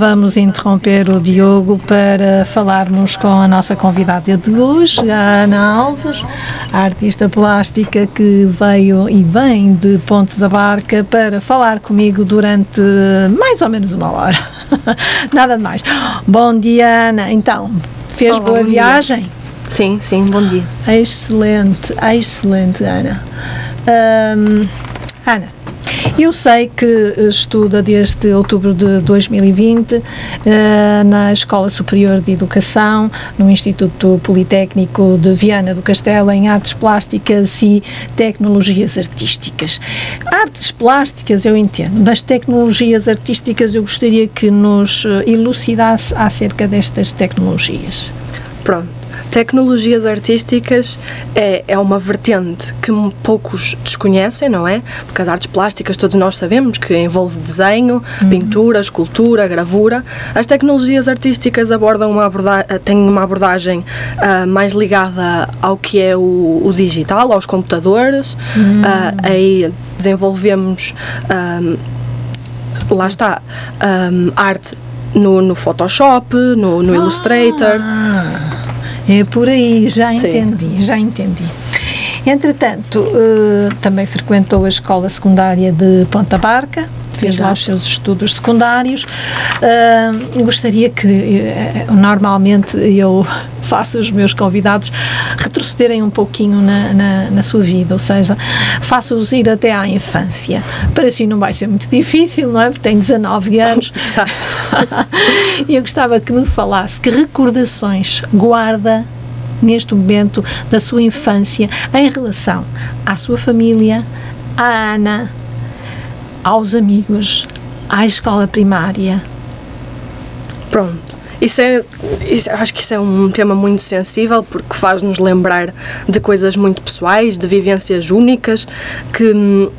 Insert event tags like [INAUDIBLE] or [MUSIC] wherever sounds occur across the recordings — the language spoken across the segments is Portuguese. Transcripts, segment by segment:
vamos interromper o Diogo para falarmos com a nossa convidada de hoje, a Ana Alves, a artista plástica que veio e vem de Ponte da Barca para falar comigo durante mais ou menos uma hora. [LAUGHS] Nada de mais. Bom dia, Ana. Então, fez Olá, boa bom dia. viagem? Sim, sim, bom dia. Excelente, excelente, Ana. Hum, Ana, eu sei que estuda desde outubro de 2020 eh, na Escola Superior de Educação, no Instituto Politécnico de Viana do Castelo, em Artes Plásticas e Tecnologias Artísticas. Artes plásticas eu entendo, mas tecnologias artísticas eu gostaria que nos eh, elucidasse acerca destas tecnologias. Pronto. Tecnologias artísticas é, é uma vertente que poucos desconhecem, não é? Porque as artes plásticas todos nós sabemos que envolve desenho, pintura, escultura, gravura. As tecnologias artísticas abordam uma aborda têm uma abordagem ah, mais ligada ao que é o, o digital, aos computadores. Ah, aí desenvolvemos ah, lá está, hum, arte no, no Photoshop, no, no Illustrator. É por aí, já Sim. entendi, já entendi. Entretanto, eh, também frequentou a escola secundária de Ponta Barca, fez lá os Exato. seus estudos secundários. Eu gostaria que, eh, normalmente, eu [LAUGHS] faço os meus convidados retrocederem um pouquinho na, na, na sua vida, ou seja, faço-os ir até à infância. Para si não vai ser muito difícil, não é? Porque tem 19 anos. [LAUGHS] [LAUGHS] E eu gostava que me falasse que recordações guarda neste momento da sua infância em relação à sua família, à Ana, aos amigos, à escola primária. Pronto. Isso é, isso- acho que isso é um tema muito sensível porque faz-nos lembrar de coisas muito pessoais, de vivências únicas, que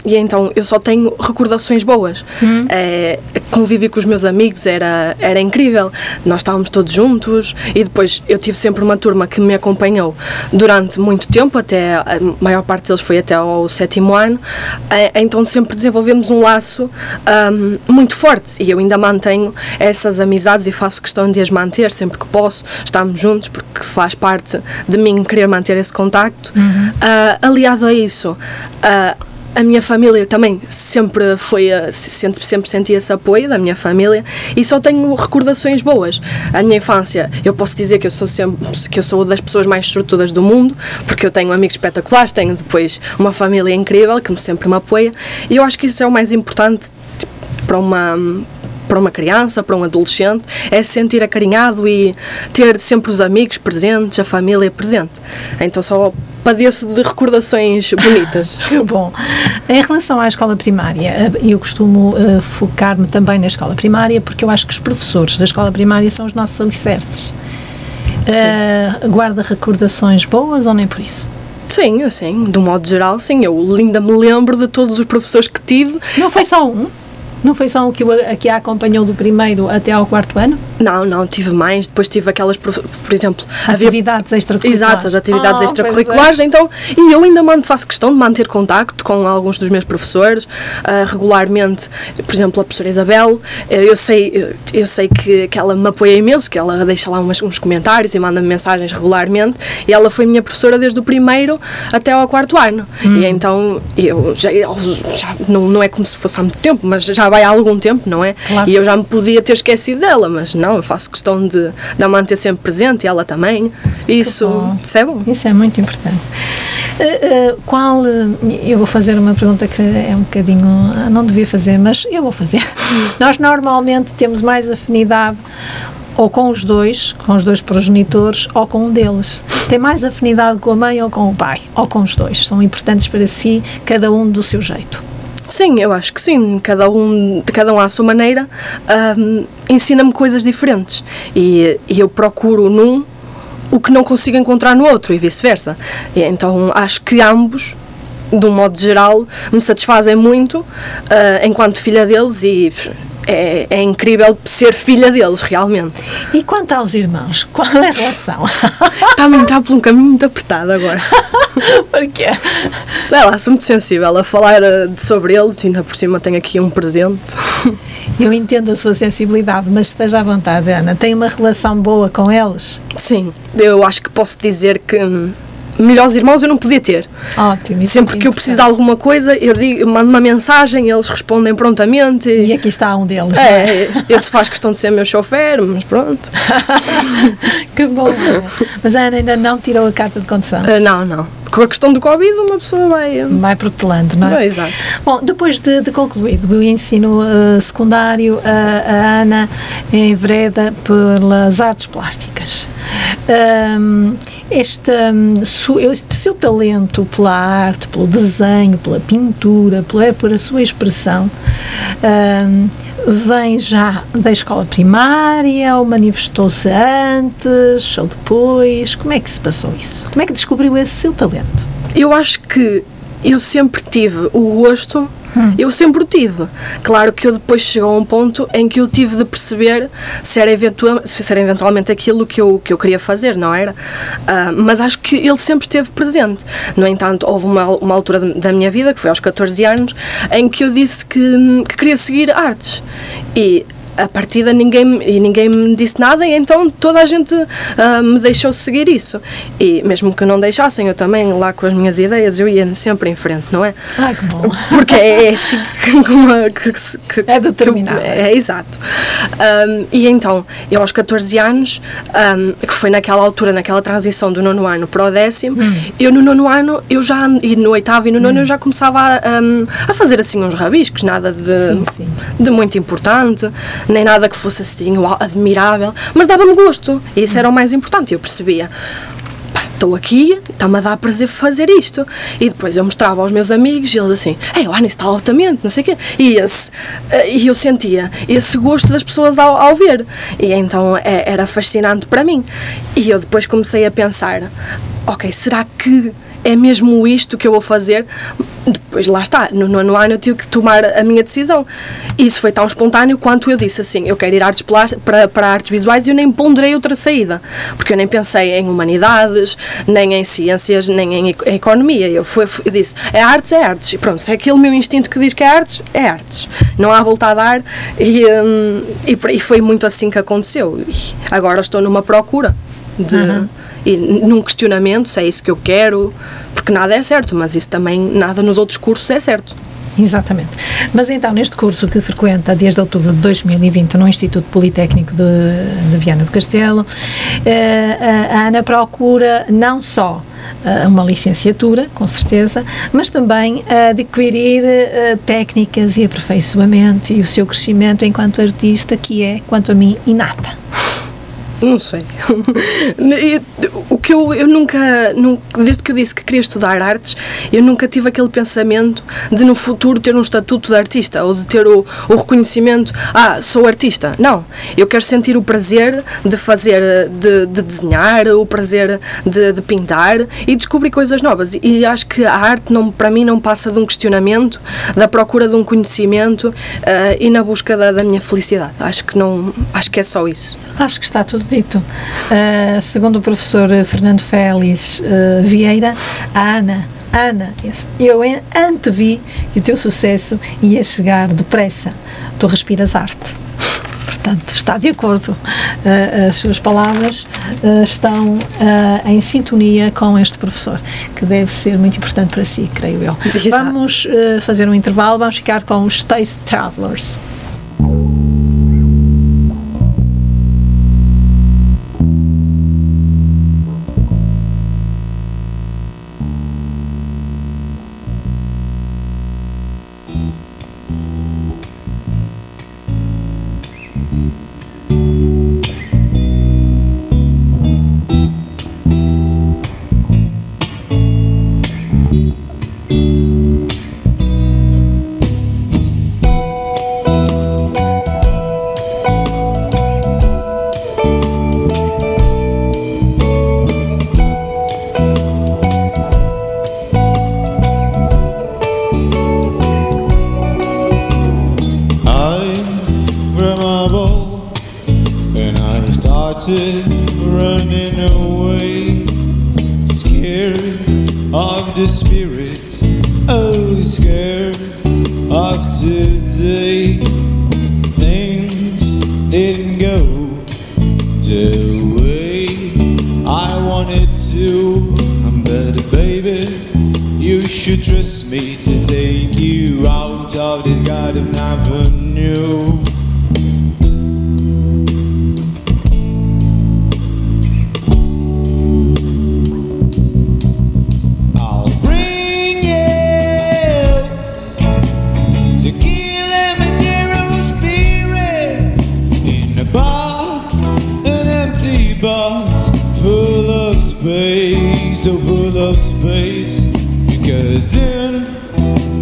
e então eu só tenho recordações boas. É, convivi com os meus amigos, era, era incrível. Nós estávamos todos juntos e depois eu tive sempre uma turma que me acompanhou durante muito tempo, até a maior parte deles foi até ao sétimo ano. É, Então sempre desenvolvemos um laço hum, muito forte e eu ainda mantenho essas amizades e faço questão de as manter sempre que posso. Estamos juntos porque faz parte de mim querer manter esse contacto. Ah, aliado a isso, ah, a minha família também sempre foi a- se- sempre, sempre senti esse apoio da minha família e só tenho recordações boas a minha infância eu posso dizer que eu sou sempre que eu sou das pessoas mais sortudas do mundo porque eu tenho amigos espetaculares tenho depois uma família incrível que sempre me apoia e eu acho que isso é o mais importante tipo, para uma para uma criança, para um adolescente, é se sentir acarinhado e ter sempre os amigos presentes, a família presente. Então só padeço de recordações [LAUGHS] bonitas. Bom, em relação à escola primária, eh, eu costumo eh, focar-me também na escola primária porque eu acho que os professores da escola primária são os nossos alicerces. Eh, guarda recordações boas ou nem por isso? Sim, assim, de um modo geral, sim. Eu ainda me lembro de todos os professores que tive. Não foi só um? Não foi só um que, o, a- que a acompanhou do primeiro até ao quarto ano? Não, não, tive mais. Depois tive aquelas, prof- por exemplo, havia Atividades extracurriculares. Exato, as atividades Ah, extracurriculares. Então, e eu ainda faço questão de manter contacto com alguns dos meus professores ah, regularmente. Por exemplo, a professora Isabel, eh, eu sei, eu, eu sei que, que ela me apoia imenso, que ela deixa lá umas, uns comentários e manda-me mensagens regularmente. E ela foi minha professora desde o primeiro até ao quarto ano. Hum. E então, eu já, já não, não é como se fosse há muito tempo, mas já vai há algum tempo, não é? Claro E eu já me podia ter esquecido dela, mas não, eu faço questão de, de a manter sempre presente e ela também. Isso, isso é bom. Isso é muito importante. Eh, eh, qual. eh, eu vou fazer uma pergunta que é um bocadinho. ah, Não devia fazer, mas eu vou fazer. [LAUGHS] Nós normalmente temos mais afinidade ou com os dois, com os dois progenitores, ou com um deles. Tem mais afinidade com a mãe ou com o pai, ou com os dois. São importantes para si, cada um do seu jeito. Sim, eu acho que sim. Cada um, cada um à sua maneira ahm, ensina-me coisas diferentes. E, e eu procuro num o que não consigo encontrar no outro e vice-versa. Então acho que ambos, de um modo geral, me satisfazem muito ah, enquanto filha deles e é, é incrível ser filha deles, realmente. E quanto aos irmãos, qual é a relação? está-me a entrar por um caminho muito apertado agora. [LAUGHS] Porquê? Sei lá, sou muito sensível a falar eh, sobre eles, ainda por cima tenho aqui um presente. Eu entendo a sua sensibilidade, mas esteja à vontade, Ana. Tem uma relação boa com eles? Sim, eu acho que posso dizer que hum, melhores irmãos eu não podia ter. Ótimo. isso Sempre é que eu preciso de alguma coisa, eu, digo, eu mando uma mensagem, eles respondem prontamente. E aqui está um deles. é? É, [LAUGHS] esse faz questão de ser meu chofer, mas pronto. [LAUGHS] Que bom. Mas a Ana ainda não tirou a carta de condução. Ah, não, não. Com a questão do Covid, uma pessoa vai. hum, Vai protelando, não é? É, exato. Bom, depois de, de concluído o ensino eh, secundário, a, a Ana envereda pelas artes plásticas. Ahm, este, seu talento pela arte, pelo desenho, pela pintura, pela, por a sua expressão, ahm, vem já da escola primária ou manifestou-se antes ou depois? Como é que se passou isso? Como é que descobriu esse seu talento? Eu acho que eu sempre tive o gosto, eu sempre o tive. Claro que eu depois chegou a um ponto em que eu tive de perceber se era, eventua- se era eventualmente aquilo que eu, que eu queria fazer, não era? Ah, mas acho que ele sempre esteve presente. No entanto, houve uma, uma altura da minha vida, que foi aos 14 anos, em que eu disse que, que queria seguir artes. E a partida ninguém, e ninguém me disse nada e então toda a gente ah, me deixou seguir isso. E mesmo que não deixassem, eu também lá com as minhas ideias, eu ia sempre em frente, não é? Ah, que bom! Porque é assim que, [LAUGHS] que- que- que- É determinado. que eu- é, exato. Um, e então, eu aos 14 anos, um, que foi naquela altura, naquela transição do nono ano para o décimo, Hum. eu no nono ano, eu já, e no oitavo e no nono, eu já começava a, um, a fazer assim uns rabiscos, nada de, Sim, sim. de muito importante, nem nada que fosse assim admirável, mas dava-me gosto, e isso era o mais importante, eu percebia. "Pá, Estou aqui, está-me a dar prazer fazer isto. E depois eu mostrava aos meus amigos e eles assim, Ei, o Ana está altamente, não sei o quê. E, esse, eh, e eu sentia esse gosto das pessoas ao, ao ver. E então é- era fascinante para mim. E eu depois comecei a pensar, ok, será que é mesmo isto que eu vou fazer? Depois lá está, no nono ano eu tive que tomar a minha decisão. Isso foi tão espontâneo quanto eu disse assim: eu quero ir artes para, para artes visuais e eu nem ponderei outra saída. Porque eu nem pensei em humanidades, nem em ciências, nem em eco- economia. Eu, fui, eu disse: é artes, é artes. E pronto, se é aquele meu instinto que diz que é artes, é artes. Não há volta a dar. E, hum, e, e foi muito assim que aconteceu. E agora estou numa procura de Uhum. E num questionamento se é isso que eu quero, porque nada é certo, mas isso também nada nos outros cursos é certo. Exatamente. Mas então, neste curso que frequenta desde outubro de 2020 no Instituto Politécnico de, de Viana do Castelo, eh, a Ana procura não só eh, uma licenciatura, com certeza, mas também adquirir eh, técnicas e aperfeiçoamento e o seu crescimento enquanto artista, que é, quanto a mim, inata. Não sei. [LAUGHS] O que eu, eu nunca, nunca, desde que eu disse que queria estudar artes, eu nunca tive aquele pensamento de no futuro ter um estatuto de artista ou de ter o, o reconhecimento, ah, sou artista. Não. Eu quero sentir o prazer de fazer, de, de desenhar, o prazer de, de pintar e descobrir coisas novas. E acho que a arte, não, para mim, não passa de um questionamento, da procura de um conhecimento ah, e na busca da, da minha felicidade. Acho que, não, acho que é só isso. Acho que está tudo dito. Uh, segundo o professor Fernando Félix uh, Vieira, a Ana, Ana, eu antevi que o teu sucesso ia chegar depressa. Tu respiras arte. Portanto, está de acordo. Uh, as suas palavras uh, estão uh, em sintonia com este professor, que deve ser muito importante para si, creio eu. Exato. Vamos fazer um intervalo, vamos ficar com os Space Travelers. Because in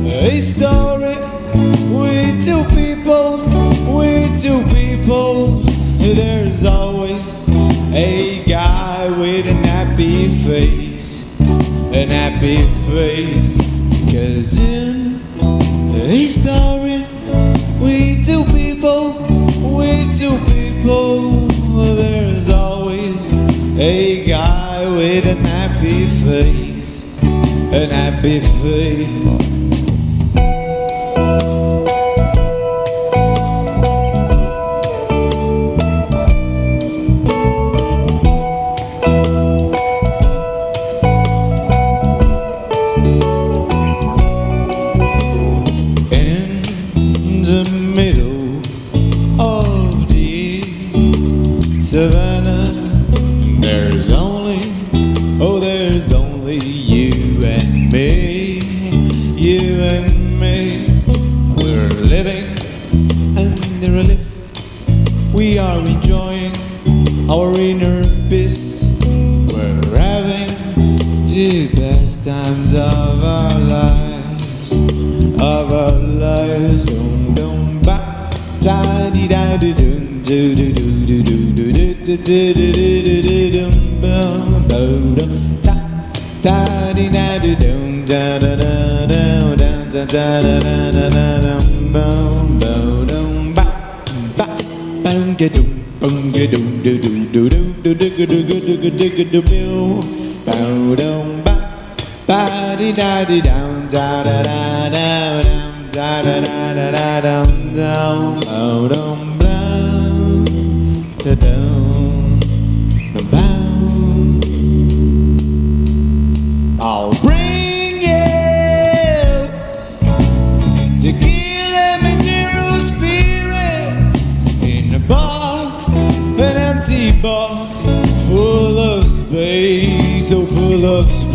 a story with two people, with two people, there's always a guy with an happy face an happy face. Cause in a story, we two people, we two people, there's always a guy with an happy face, an happy face. digga do mew. Bow down ba ba di da di down da da da da down da da da da da down down bow down blow da down bow. All right.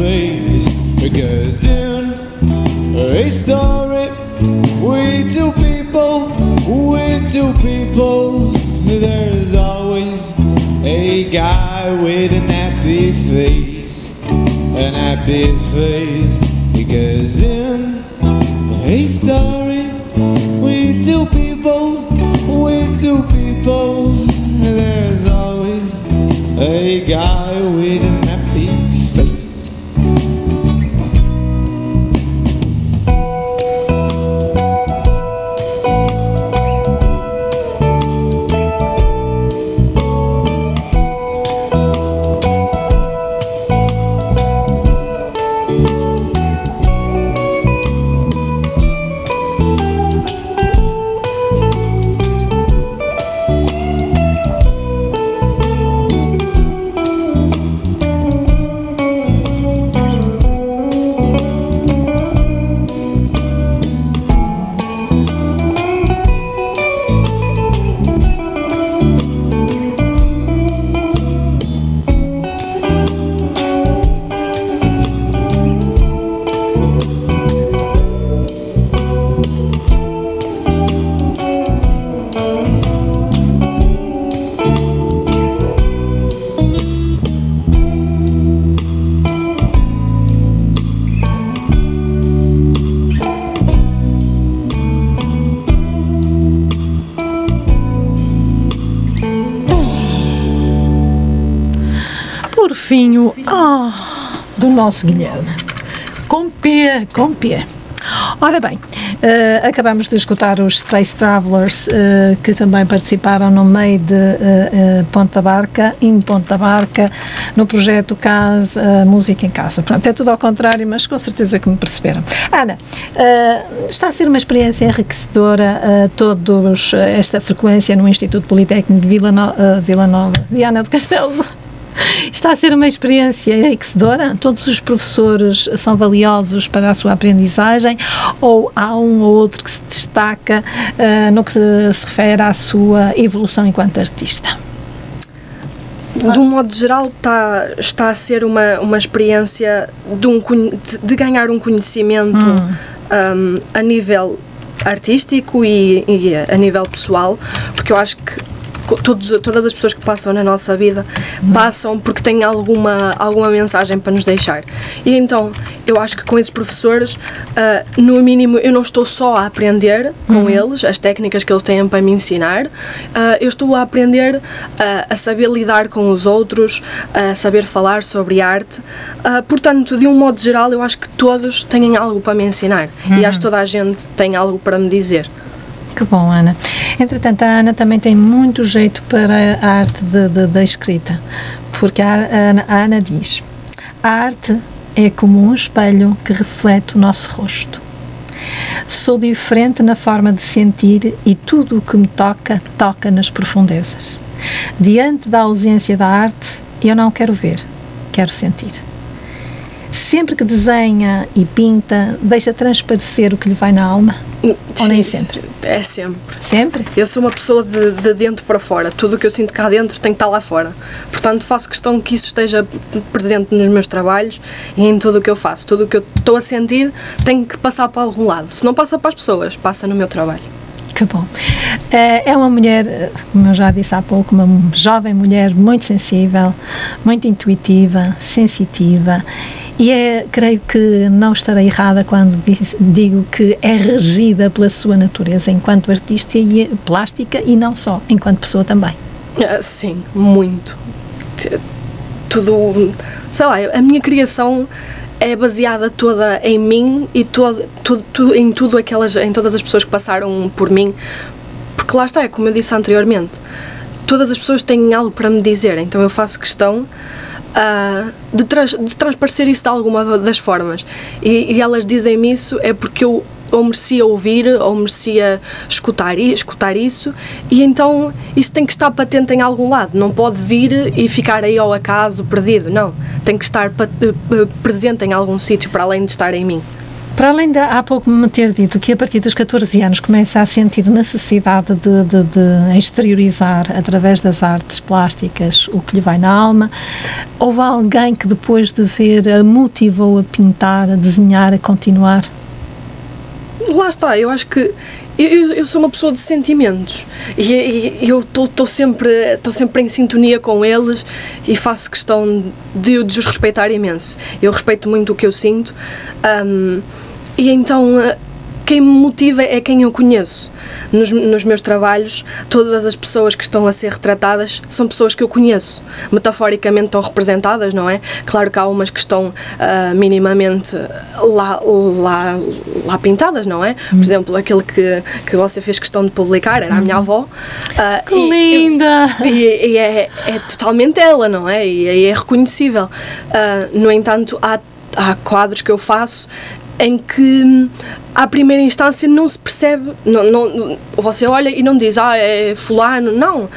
Space. Because in a story, we two people, we two people, there's always a guy with an happy face, an happy face. Because in a story, we two people, we two people, Por fim, o ah, do nosso Guilherme. Com P, com P. Ora bem, eh, acabamos de escutar os Space Travelers eh, que também participaram no meio de eh, Ponta Barca, em Ponta Barca, no projeto Casa, Música em Casa. Pronto, é tudo ao contrário, mas com certeza que me perceberam. Ana, está a ser uma experiência enriquecedora eh, todos esta frequência no Instituto Politécnico de Vila, no, Vila Nova, Viana do Castelo. Está a ser uma experiência enriquecedora? Todos os professores são valiosos para a sua aprendizagem ou há um ou outro que se destaca ah, no que se, se refere à sua evolução enquanto artista? De um modo geral, está, está a ser uma, uma experiência de, um, de- ganhar um conhecimento um, a nível artístico e, e a nível pessoal, porque eu acho que todos, todas as pessoas que passam na nossa vida passam porque têm alguma, alguma mensagem para nos deixar. E então, eu acho que com esses professores, ah, no mínimo, eu não estou só a aprender com eles, as técnicas que eles têm para me ensinar, ah, eu estou a aprender ah, a saber lidar com os outros, a saber falar sobre arte. Portanto, de um modo geral, eu acho que todos têm algo para me ensinar e acho que toda a gente tem algo para me dizer. Que bom, Ana. Entretanto, a Ana também tem muito jeito para a arte da escrita, porque a, a Ana diz: a arte é como um espelho que reflete o nosso rosto. Sou diferente na forma de sentir e tudo o que me toca, toca nas profundezas. Diante da ausência da arte, eu não quero ver, quero sentir. Sempre que desenha e pinta, deixa transparecer o que lhe vai na alma? Ou nem Sim, sempre? É sempre. Sempre? Eu sou uma pessoa de, de dentro para fora. Tudo o que eu sinto cá dentro tem que estar lá fora. Portanto, faço questão que isso esteja presente nos meus trabalhos e em tudo o que eu faço. Tudo o que eu estou a sentir tem que passar para algum lado. Se não passa para as pessoas, passa no meu trabalho. Que bom. Eh, É uma mulher, eh, como eu já disse há pouco, uma jovem mulher muito sensível, muito intuitiva, sensitiva. E é, creio que não estarei errada quando digo que é regida pela sua natureza enquanto artista e plástica e não só, enquanto pessoa também. Ah, Sim, muito. Tudo. Sei lá, a minha criação é baseada toda em mim e todo, tudo, tu- em tudo aquelas, em todas as pessoas que passaram por mim. Porque lá está, é como eu disse anteriormente, todas as pessoas têm algo para me dizer, então eu faço questão ah, de, trans, de transparecer isso de alguma das formas. E, e elas dizem-me isso é porque eu ou merecia ouvir ou merecia escutar, escutar isso e então isso tem que estar patente em algum lado, não pode vir e ficar aí ao acaso perdido, não, tem que estar eh, eh, presente em algum sítio para além de estar em mim. Para além de há pouco me ter dito que a partir dos 14 anos começa a sentir necessidade de, de- de exteriorizar através das artes plásticas o que lhe vai na alma, houve alguém que depois de ver a motivou a pintar, a desenhar, a continuar? Lá está, eu acho que eu, eu- sou uma pessoa de sentimentos e, e eu estou sempre, sempre em sintonia com eles e faço questão de, os respeitar imenso. Eu respeito muito o que eu sinto ahm, e então quem me motiva é quem eu conheço. Nos, nos meus trabalhos, todas as pessoas que estão a ser retratadas são pessoas que eu conheço. Metaforicamente estão representadas, não é? Claro que há umas que estão ah, minimamente lá, lá, lá pintadas, não é? Por exemplo, aquele que, que você fez questão de publicar era a minha avó. Ah, Que e- linda! [LAUGHS] e, e é, é totalmente ela, não é? E, e é reconhecível. Ah, no entanto, há, há quadros que eu faço em que, hum, à primeira instância, não se percebe. Não, não, você olha e não diz, ah, é fulano, não.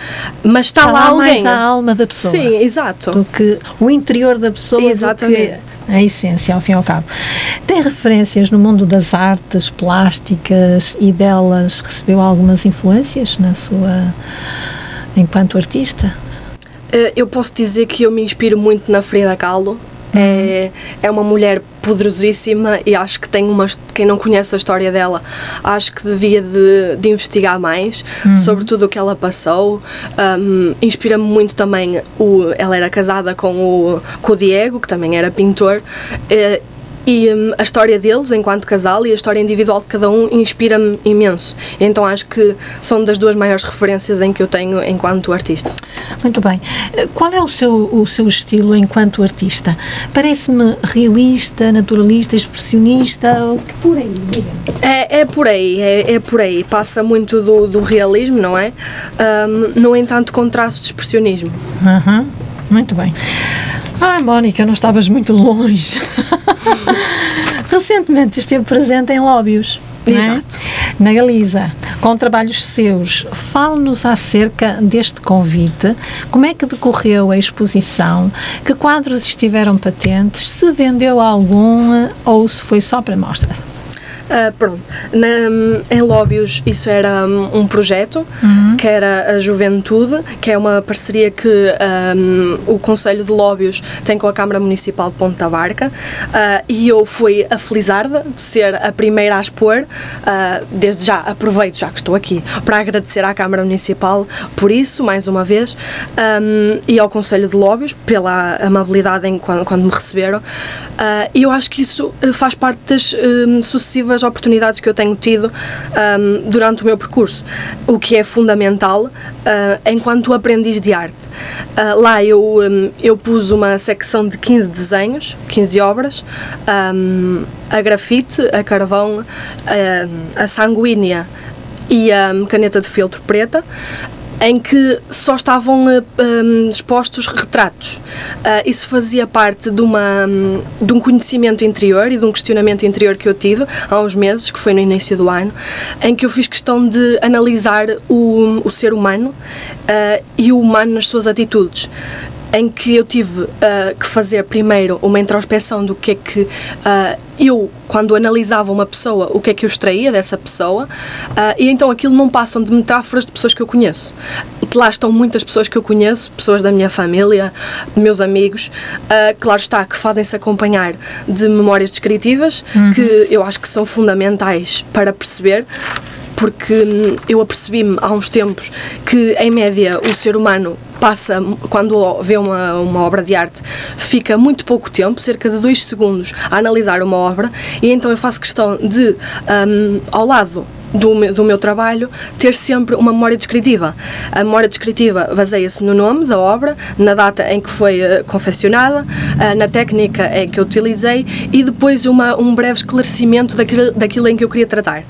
Mas está, Está lá lá alguém. mais a alma da pessoa. Sim, exato. Do que o interior da pessoa, Exatamente. do que a essência, ao fim e ao cabo. Tem referências no mundo das artes plásticas e delas recebeu algumas influências na sua enquanto artista? Eh, Eu posso dizer que eu me inspiro muito na Frida Kahlo. É, é uma mulher poderosíssima e acho que tem uma. Quem não conhece a história dela, acho que devia de, de investigar mais sobre tudo o que ela passou. Um, Inspira-me muito também. O, ela era casada com o, com o Diego, que também era pintor. eh, e hum, a história deles enquanto casal e a história individual de cada um inspira-me imenso. Então acho que são das duas maiores referências em que eu tenho enquanto artista. Muito bem. Eh, Qual é o seu, o seu estilo enquanto artista? Parece-me realista, naturalista, expressionista? o que Por aí, É, é por aí, é, é por aí. Passa muito do, do realismo, não é? Hum, no entanto, com traços de expressionismo. Uhum, Muito bem. Ah, Mónica, não estavas muito longe. [LAUGHS] [LAUGHS] Recentemente esteve presente em Lóbios. não é? Exato. Na Galiza, com trabalhos seus. Fale-nos acerca deste convite. Como é que decorreu a exposição? Que quadros estiveram patentes? Se vendeu algum ou se foi só para mostra? Ah, pronto, Na- em Lóbios isso era hum, um projeto que era a Juventude, que é uma parceria que hum, o Conselho de Lóbios tem com a Câmara Municipal de Ponta Barca Ah, e eu fui a felizarda de ser a primeira a expor. Ah, desde já aproveito, já que estou aqui, para agradecer à Câmara Municipal por isso, mais uma vez, hum, e ao Conselho de Lóbios pela amabilidade em quando, quando me receberam. E eu acho que isso eh, faz parte das hum, sucessivas oportunidades que eu tenho tido hum, durante o meu percurso, o que é fundamental ah, enquanto aprendiz de arte. Ah, lá eu, hum, eu pus uma secção de 15 desenhos, 15 obras, hum, a grafite, a carvão, a, a sanguínea e a caneta de filtro preta em que só estavam eh, hum, expostos retratos. Ah, isso fazia parte de, uma, hum, de um conhecimento interior e de um questionamento interior que eu tive há uns meses, que foi no início do ano, em que eu fiz questão de analisar o, o ser humano ah, e o humano nas suas atitudes em que eu tive ah, que fazer primeiro uma introspeção do que é que ah, eu, quando analisava uma pessoa, o que é que eu extraía dessa pessoa, ah, e então aquilo não passam de metáforas de pessoas que eu conheço. Lá estão muitas pessoas que eu conheço, pessoas da minha família, meus amigos, claro está, que fazem-se acompanhar de memórias descritivas, que eu acho que são fundamentais para perceber porque hum, eu apercebi-me há uns tempos que, em média, o ser humano passa, quando vê uma, uma obra de arte, fica muito pouco tempo, cerca de dois segundos, a analisar uma obra, e então eu faço questão de, hum, ao lado do meu, do meu trabalho, ter sempre uma memória descritiva. A memória descritiva baseia-se no nome da obra, na data em que foi eh, confeccionada, eh, na técnica em que eu utilizei e depois uma, um breve esclarecimento daquilo, daquilo em que eu queria tratar.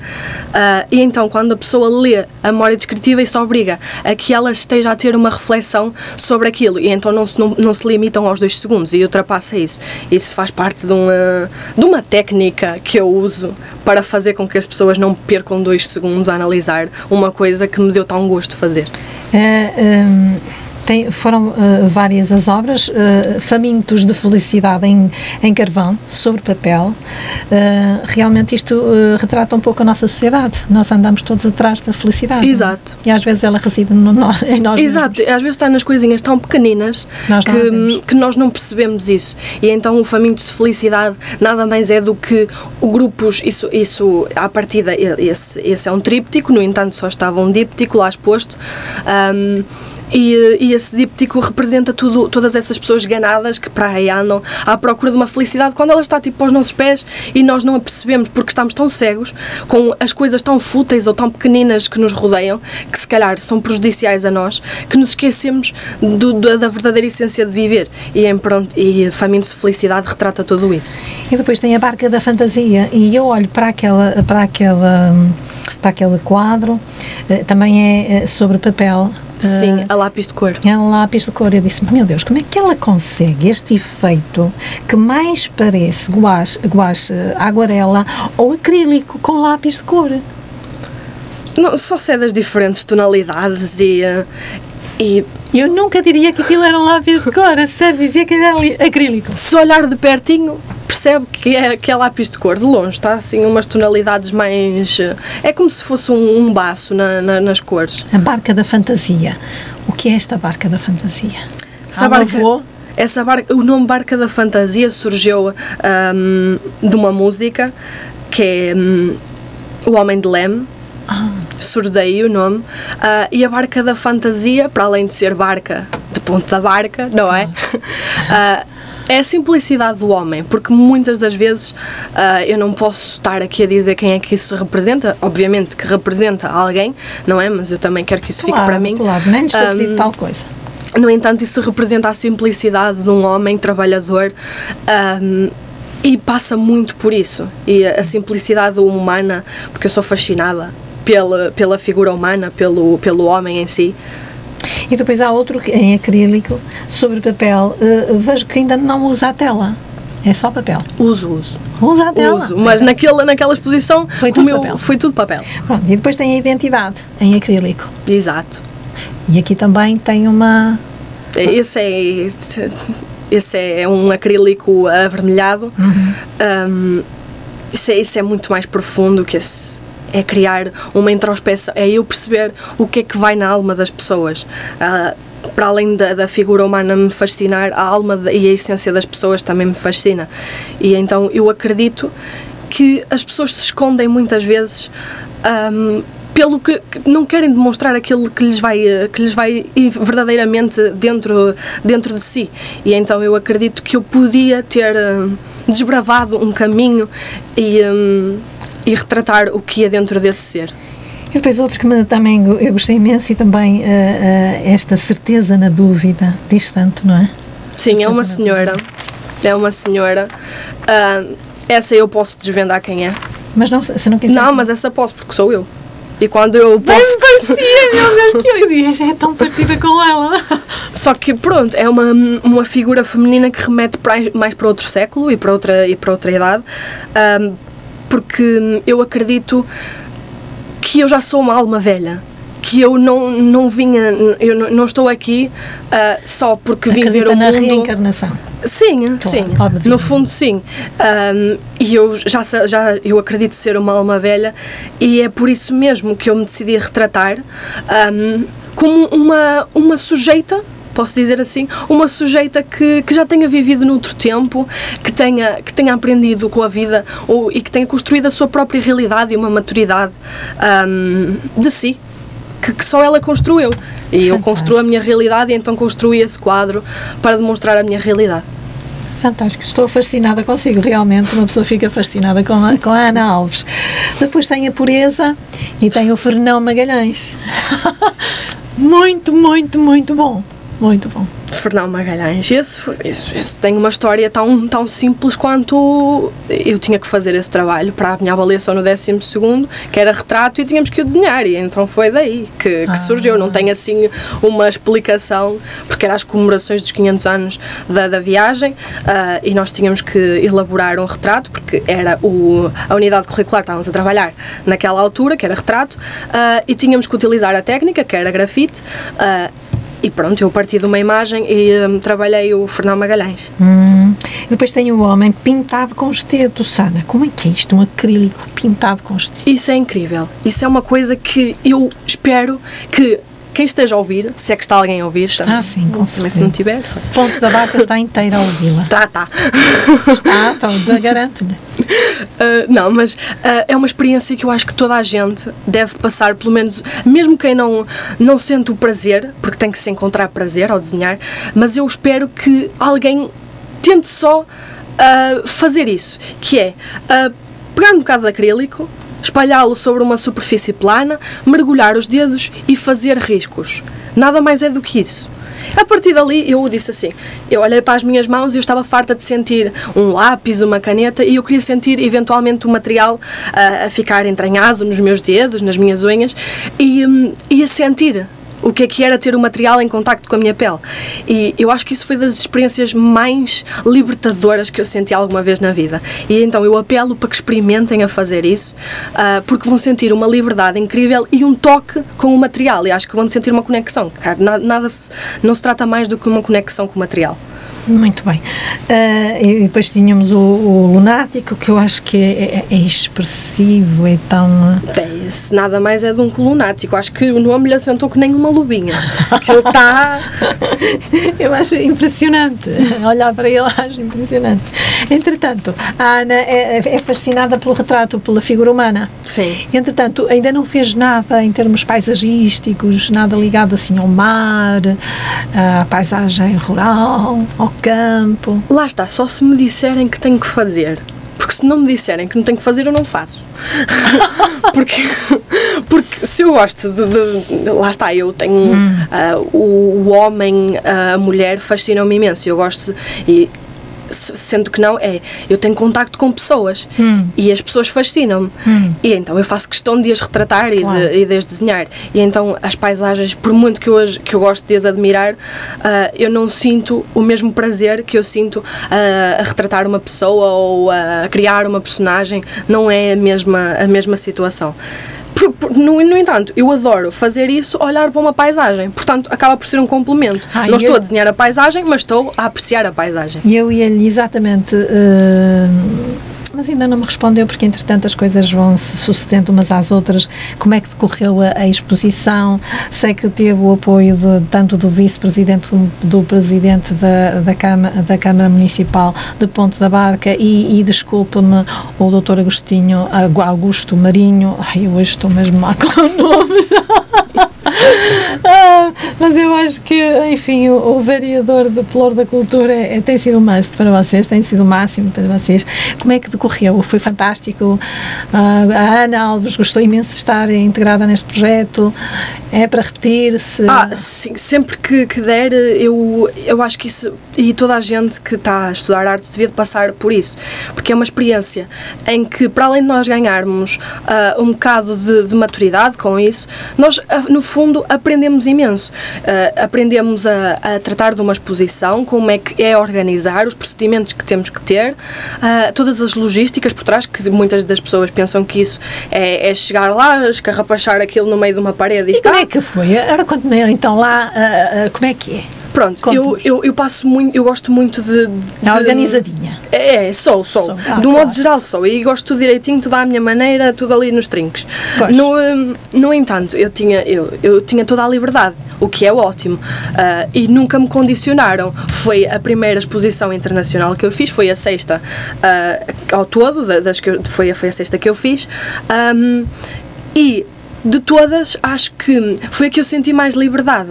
Ah, e então, quando a pessoa lê a memória descritiva, isso obriga a que ela esteja a ter uma reflexão sobre aquilo e então não se, não, não se limitam aos dois segundos e ultrapassa isso. Isso faz parte de uma, de uma técnica que eu uso para fazer com que as pessoas não percam dois segundos a analisar uma coisa que me deu tão gosto fazer. Eh, hum, tem- foram eh, várias as obras, eh, Famintos de Felicidade em, em Carvão, sobre papel. Eh, realmente isto retrata um pouco a nossa sociedade. Nós andamos todos atrás da felicidade. não? Exato. E às vezes ela reside no, no, [LAUGHS] em nós Exato, às vezes está nas coisinhas tão pequeninas Nós não a vemos. que, que nós não percebemos isso. E então o Famintos de Felicidade nada mais é do que o grupos, isso, isso à partida, esse, esse é um tríptico, no entanto só estava um díptico lá exposto. ahm, e, e esse díptico representa tudo, todas essas pessoas ganadas que para aí andam à procura de uma felicidade quando ela está tipo aos nossos pés e nós não a percebemos porque estamos tão cegos com as coisas tão fúteis ou tão pequeninas que nos rodeiam que se calhar são prejudiciais a nós que nos esquecemos do- da, da verdadeira essência de viver e, em pronto, e Famintos de Felicidade retrata tudo isso. E depois tem a Barca da Fantasia e eu olho para aquela para aquela para aquele quadro, eh, também é eh, sobre papel. Sim, eh, a lápis de cor. É um lápis de cor. Eu disse, meu Deus, como é que ela consegue este efeito que mais parece guache, guache aguarela ou acrílico com lápis de cor? Não, só sei das diferentes tonalidades e, e Eu nunca diria que aquilo era um lápis de cor, a sério, dizia que era acrílico. se olhar de pertinho percebe que é, que é lápis de cor, de longe está assim umas tonalidades mais... eh, É como se fosse um, um baço na- na- nas cores. A barca da fantasia. O que é esta barca da fantasia? Essa um barca-? Essa barca, o nome Barca da Fantasia surgiu ahm, de uma música que é hum, O Homem de Leme. Surge daí o nome. Ah, e a Barca da Fantasia, para além de ser barca de ponta da barca, não é? Ah, [LAUGHS] É a simplicidade do homem, porque muitas das vezes ah, eu não posso estar aqui a dizer quem é que isso representa. Obviamente que representa alguém, não é? Mas eu também quero que isso fique para mim. Claro, nem estou a pedir Ahm, tal coisa. No entanto, isso representa a simplicidade de um homem trabalhador ahm, e passa muito por isso. E a, a simplicidade humana, porque eu sou fascinada pela, pela figura humana, pelo, pelo homem em si. E depois há outro em acrílico, sobre papel. eh, vejo que ainda não usa a tela. É só papel. Uso, uso. Usa a tela. Uso, mas naquela, naquela exposição Foi tudo meu- papel. foi tudo papel. Pronto, e depois tem a identidade em acrílico. Exato. E aqui também tem uma. Esse é, esse é um acrílico avermelhado. Um, isso, é, isso é muito mais profundo que esse. É criar uma introspeção, é eu perceber o que é que vai na alma das pessoas. Ah, para além da, da figura humana me fascinar, a alma e a essência das pessoas também me fascina. E então eu acredito que as pessoas se escondem muitas vezes ahm, pelo que, que não querem demonstrar aquilo que lhes vai que lhes vai ir verdadeiramente dentro dentro de si e então eu acredito que eu podia ter ahm, desbravado um caminho e ahm, e retratar o que é dentro desse ser E depois outro que me, também eu gostei imenso e também eh, eh, esta certeza na dúvida. Diz tanto, não é? sim é uma senhora é uma senhora ahm, essa eu posso desvendar quem é Mas não, se não quiser. não mas essa posso porque sou eu e quando eu Bem posso parecia, meu Deus, [LAUGHS] que eu dizia, é tão parecida com ela. Só que pronto, é uma, uma figura feminina que remete para, mais para outro século e para outra, e para outra idade, ahm, porque eu acredito que eu já sou uma alma velha. Que eu não, não vinha, eu não, não estou aqui ah, só porque vim ver o na mundo. reencarnação. Sim, sim. obviamente. No fundo, sim. Ahm, e eu já, já eu acredito ser uma alma velha e é por isso mesmo que eu me decidi retratar ahm, como uma, uma sujeita. Posso dizer assim, uma sujeita que, que já tenha vivido noutro tempo, que tenha, que tenha aprendido com a vida ou, e que tenha construído a sua própria realidade e uma maturidade ahm, de si, que, que só ela construiu. E eu construo a minha realidade e então construí esse quadro para demonstrar a minha realidade. Fantástico, estou fascinada consigo, realmente. Uma pessoa fica fascinada com a, com a Ana Alves. Depois tem a Pureza e tem o Fernão Magalhães. [LAUGHS] muito, muito, muito bom. Muito bom. Fernão Magalhães. Esse, esse tem uma história tão, tão simples quanto eu tinha que fazer esse trabalho para a minha avaliação no 12, que era retrato, e tínhamos que o desenhar. E então foi daí que, que surgiu. Não tem assim uma explicação, porque era as comemorações dos 500 anos da, da viagem ah, e nós tínhamos que elaborar um retrato, porque era o, a unidade curricular que estávamos a trabalhar naquela altura, que era retrato, ah, e tínhamos que utilizar a técnica, que era grafite. ah, e pronto, eu parti de uma imagem e hum, trabalhei o Fernão Magalhães. Hum. E Depois tem o homem pintado com esteto, Sana. Como é que é isto? Um acrílico pintado com esteto. Isso é incrível. Isso é uma coisa que eu espero que quem esteja a ouvir, se é que está alguém a ouvir, Está sim, com também se não tiver. Ponto da Barca está inteira a ouvi-la. Tá, tá. Está, então, garanto-lhe. [LAUGHS] Uh, não, mas uh, é uma experiência que eu acho que toda a gente deve passar, pelo menos, mesmo quem não, não sente o prazer, porque tem que se encontrar prazer ao desenhar, mas eu espero que alguém tente só uh, fazer isso, que é uh, pegar um bocado de acrílico, espalhá-lo sobre uma superfície plana, mergulhar os dedos e fazer riscos. Nada mais é do que isso. A partir dali, eu disse assim: eu olhei para as minhas mãos e eu estava farta de sentir um lápis, uma caneta e eu queria sentir eventualmente o material ah, a ficar entranhado nos meus dedos, nas minhas unhas e, hum, e a sentir o que é que era ter o material em contacto com a minha pele. E eu acho que isso foi das experiências mais libertadoras que eu senti alguma vez na vida. E então eu apelo para que experimentem a fazer isso, ah, porque vão sentir uma liberdade incrível e um toque com o material. E acho que vão sentir uma conexão. Cara, nada, nada se, não se trata mais do que uma conexão com o material. Muito bem. Ah, e depois tínhamos o, o lunático, que eu acho que é, é- é expressivo, é tão. É, esse nada mais é de um colunático. Acho que o nome lhe assentou que nem uma lubinha. Que ele está. [LAUGHS] Eu acho impressionante. Olhar para ele, acho impressionante. Entretanto, a Ana é, é fascinada pelo retrato, pela figura humana. Sim. Entretanto, ainda não fez nada em termos paisagísticos, nada ligado assim ao mar, à paisagem rural, ao campo. Lá está, só se me disserem que tenho que fazer. Porque se não me disserem que não tenho que fazer, eu não faço. [LAUGHS] porque, porque se eu gosto de, de- Lá está, eu tenho. ah, o, o homem, ah, a mulher fascinam-me imenso. Eu gosto. E, sendo que não, é. Eu tenho contacto com pessoas e as pessoas fascinam-me. E então eu faço questão de as retratar e, Claro. de, e de as desenhar. E então as paisagens, por muito que eu, as- que eu gosto de as admirar, ah, eu não sinto o mesmo prazer que eu sinto ah, a retratar uma pessoa ou a criar uma personagem. Não é a mesma, a mesma situação. Por- por- no, no entanto, eu adoro fazer isso, olhar para uma paisagem. Portanto, acaba por ser um complemento. Ah, não estou eu- a desenhar a paisagem, mas estou a apreciar a paisagem. E eu ia-lhe exatamente. eh, mas ainda não me respondeu, porque entretanto as coisas vão se sucedendo umas às outras. Como é que decorreu a, a exposição? Sei que teve o apoio de, tanto do vice-presidente como do presidente da, da, Câmara, da Câmara Municipal de Ponte da Barca e, e desculpe-me, o doutor Agostinho, Augusto Marinho. Ai, hoje estou mesmo má com nomes. [LAUGHS] Ah, mas eu acho que, enfim, o, o vereador de Pelour da Cultura é, é- tem sido um must para vocês, tem sido o máximo para vocês. Como é que decorreu? Foi fantástico. Ah, a Ana Alves gostou imenso de estar integrada neste projeto. É para repetir-se. Ah, sim, sempre que, que der, eu, eu acho que isso, e toda a gente que está a estudar arte devia de passar por isso, porque é uma experiência em que, para além de nós ganharmos ah, um bocado de, de maturidade com isso, nós, no fundo, aprendemos imenso. Ah, aprendemos a, a tratar de uma exposição, como é que é organizar, os procedimentos que temos que ter, ah, todas as logísticas por trás, que muitas das pessoas pensam que isso é, é chegar lá, escarrapachar aquilo no meio de uma parede e, e está. como é que foi? Ora, conte-me então lá, ah, como é que é? Pronto, eu, eu, eu passo muito, eu gosto muito de. de- É de- organizadinha. É, é, sou, sou. Sou. de Ah, um claro. modo geral sou. E gosto tudo direitinho, tudo à minha maneira, tudo ali nos trinques. Pois. No, hum, no entanto, eu tinha, eu, eu tinha toda a liberdade, o que é ótimo. Ah, e nunca me condicionaram. Foi a primeira exposição internacional que eu fiz, foi a sexta ah, ao todo, da- das que eu- foi, a- foi a sexta que eu fiz. Ahm, e de todas, acho que foi a que eu senti mais liberdade,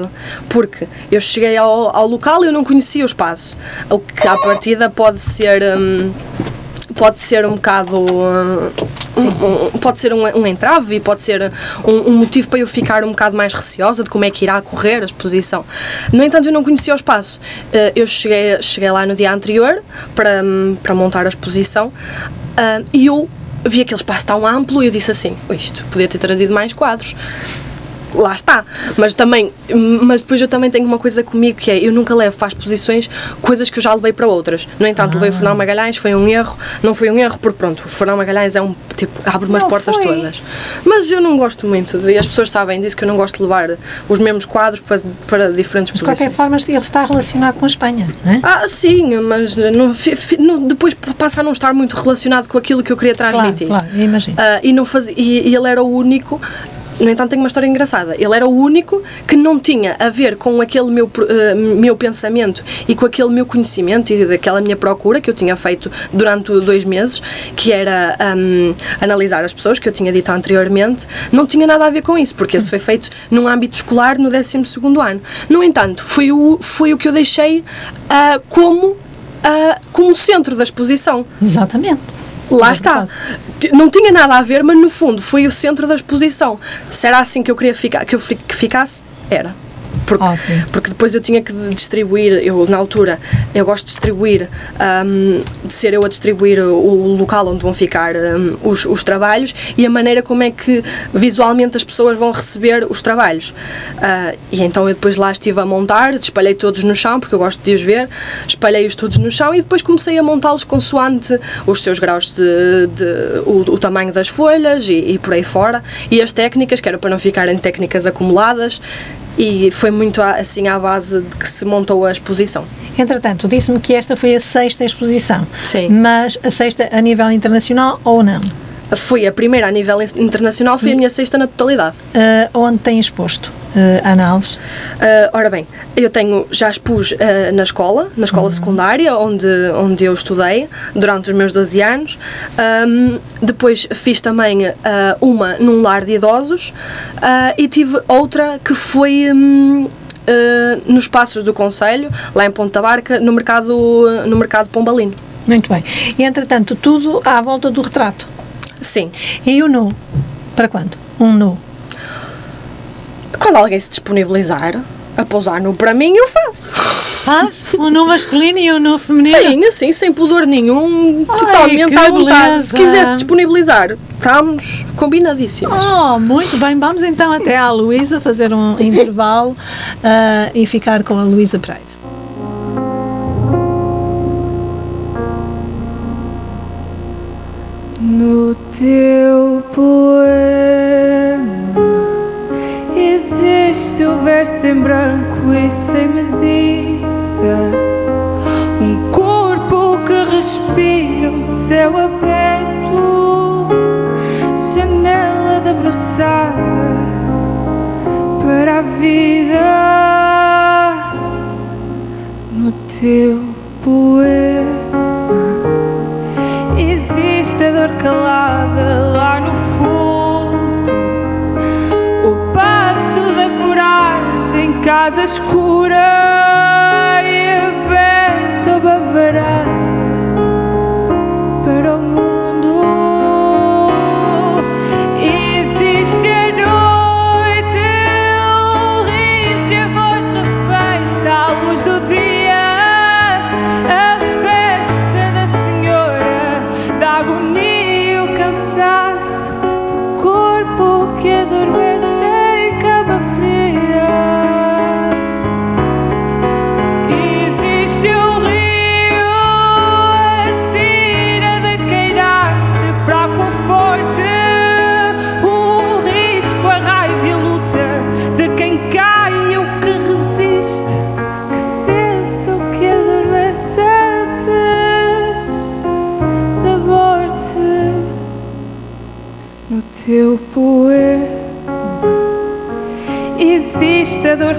porque eu cheguei ao, ao local e eu não conhecia o espaço, o que à partida pode ser. hum, pode ser um bocado. hum, um- um- pode ser um, um entrave e pode ser um, motivo para eu ficar um bocado mais receosa de como é que irá correr a exposição. No entanto, eu não conhecia o espaço. Eh, Eu cheguei, cheguei lá no dia anterior para, hum, para montar a exposição ah, e eu vi aquele espaço tão amplo e eu disse assim: "Ui, isto podia ter trazido mais quadros. Lá está, mas também, mas depois eu também tenho uma coisa comigo que é eu nunca levo para as posições coisas que eu já levei para outras. No entanto, levei o Fernão Magalhães, foi um erro, não foi um erro porque pronto, o Fernão Magalhães é um tipo, abre umas Não portas foi. todas. Mas eu não gosto muito, de, e as pessoas sabem disso que eu não gosto de levar os mesmos quadros para, para diferentes De qualquer posições. forma, ele está relacionado com a Espanha, não é? Ah, sim, mas não, não- depois passa a não estar muito relacionado com aquilo que eu queria claro, transmitir. claro, eu imagino. Ah, e, não fazia, e, e ele era o único. No entanto, tem uma história engraçada. Ele era o único que não tinha a ver com aquele meu, ah, meu pensamento e com aquele meu conhecimento e daquela minha procura que eu tinha feito durante dois meses, que era ahm, analisar as pessoas, que eu tinha dito anteriormente, não tinha nada a ver com isso, porque isso foi feito num âmbito escolar no 12 ano. No entanto, foi o, foi o que eu deixei ah, como, ah, como centro da exposição. Exatamente. Lá está. Não tinha nada a ver, mas no fundo foi o centro da exposição. Se era assim que eu queria ficar, que eu que ficasse, era. Porque, Ótimo. porque depois eu tinha que distribuir, eu na altura, eu gosto de distribuir, ahm, de ser eu a distribuir o, local onde vão ficar ahm, os, os trabalhos e a maneira como é que visualmente as pessoas vão receber os trabalhos. Ah, e então eu depois lá estive a montar, espalhei todos no chão, porque eu gosto de os ver, espalhei-os todos no chão e depois comecei a montá-los consoante os seus graus de, de- o, o tamanho das folhas e, e por aí fora, e as técnicas, que era para não ficarem técnicas acumuladas, e foi muito assim à base de que se montou a exposição. Entretanto, disse-me que esta foi a sexta exposição. Sim. Mas a sexta a nível internacional ou não? Foi a primeira a nível in- internacional, foi a minha sexta na totalidade. Ah, onde tem exposto? Ah, Ana Alves? Ah, ora bem, eu tenho, já expus ah, na escola, na escola secundária, onde, onde eu estudei durante os meus 12 anos. Ahm, depois fiz também ah, uma num lar de idosos e tive outra que foi eh, nos passos do Conselho, lá em Ponta Barca, no mercado, no mercado Pombalino. Muito bem. E entretanto, tudo à volta do retrato. Sim. E o nu? Para quando? Um nu. Quando alguém se disponibilizar a pousar nu para mim, eu faço. Faz? Um nu masculino e um nu feminino? Sim, assim, sem pudor nenhum, Ai, totalmente à vontade. beleza. Se quiser se disponibilizar, estamos combinadíssimos. Oh, muito bem. Vamos então até à Luísa fazer um [LAUGHS] intervalo ah, e ficar com a Luísa Pereira. No teu poema existe o verso em branco e sem medida, um corpo que respira um céu aberto, janela debruçada para a vida. No teu poema Existe a dor calada lá no casa escura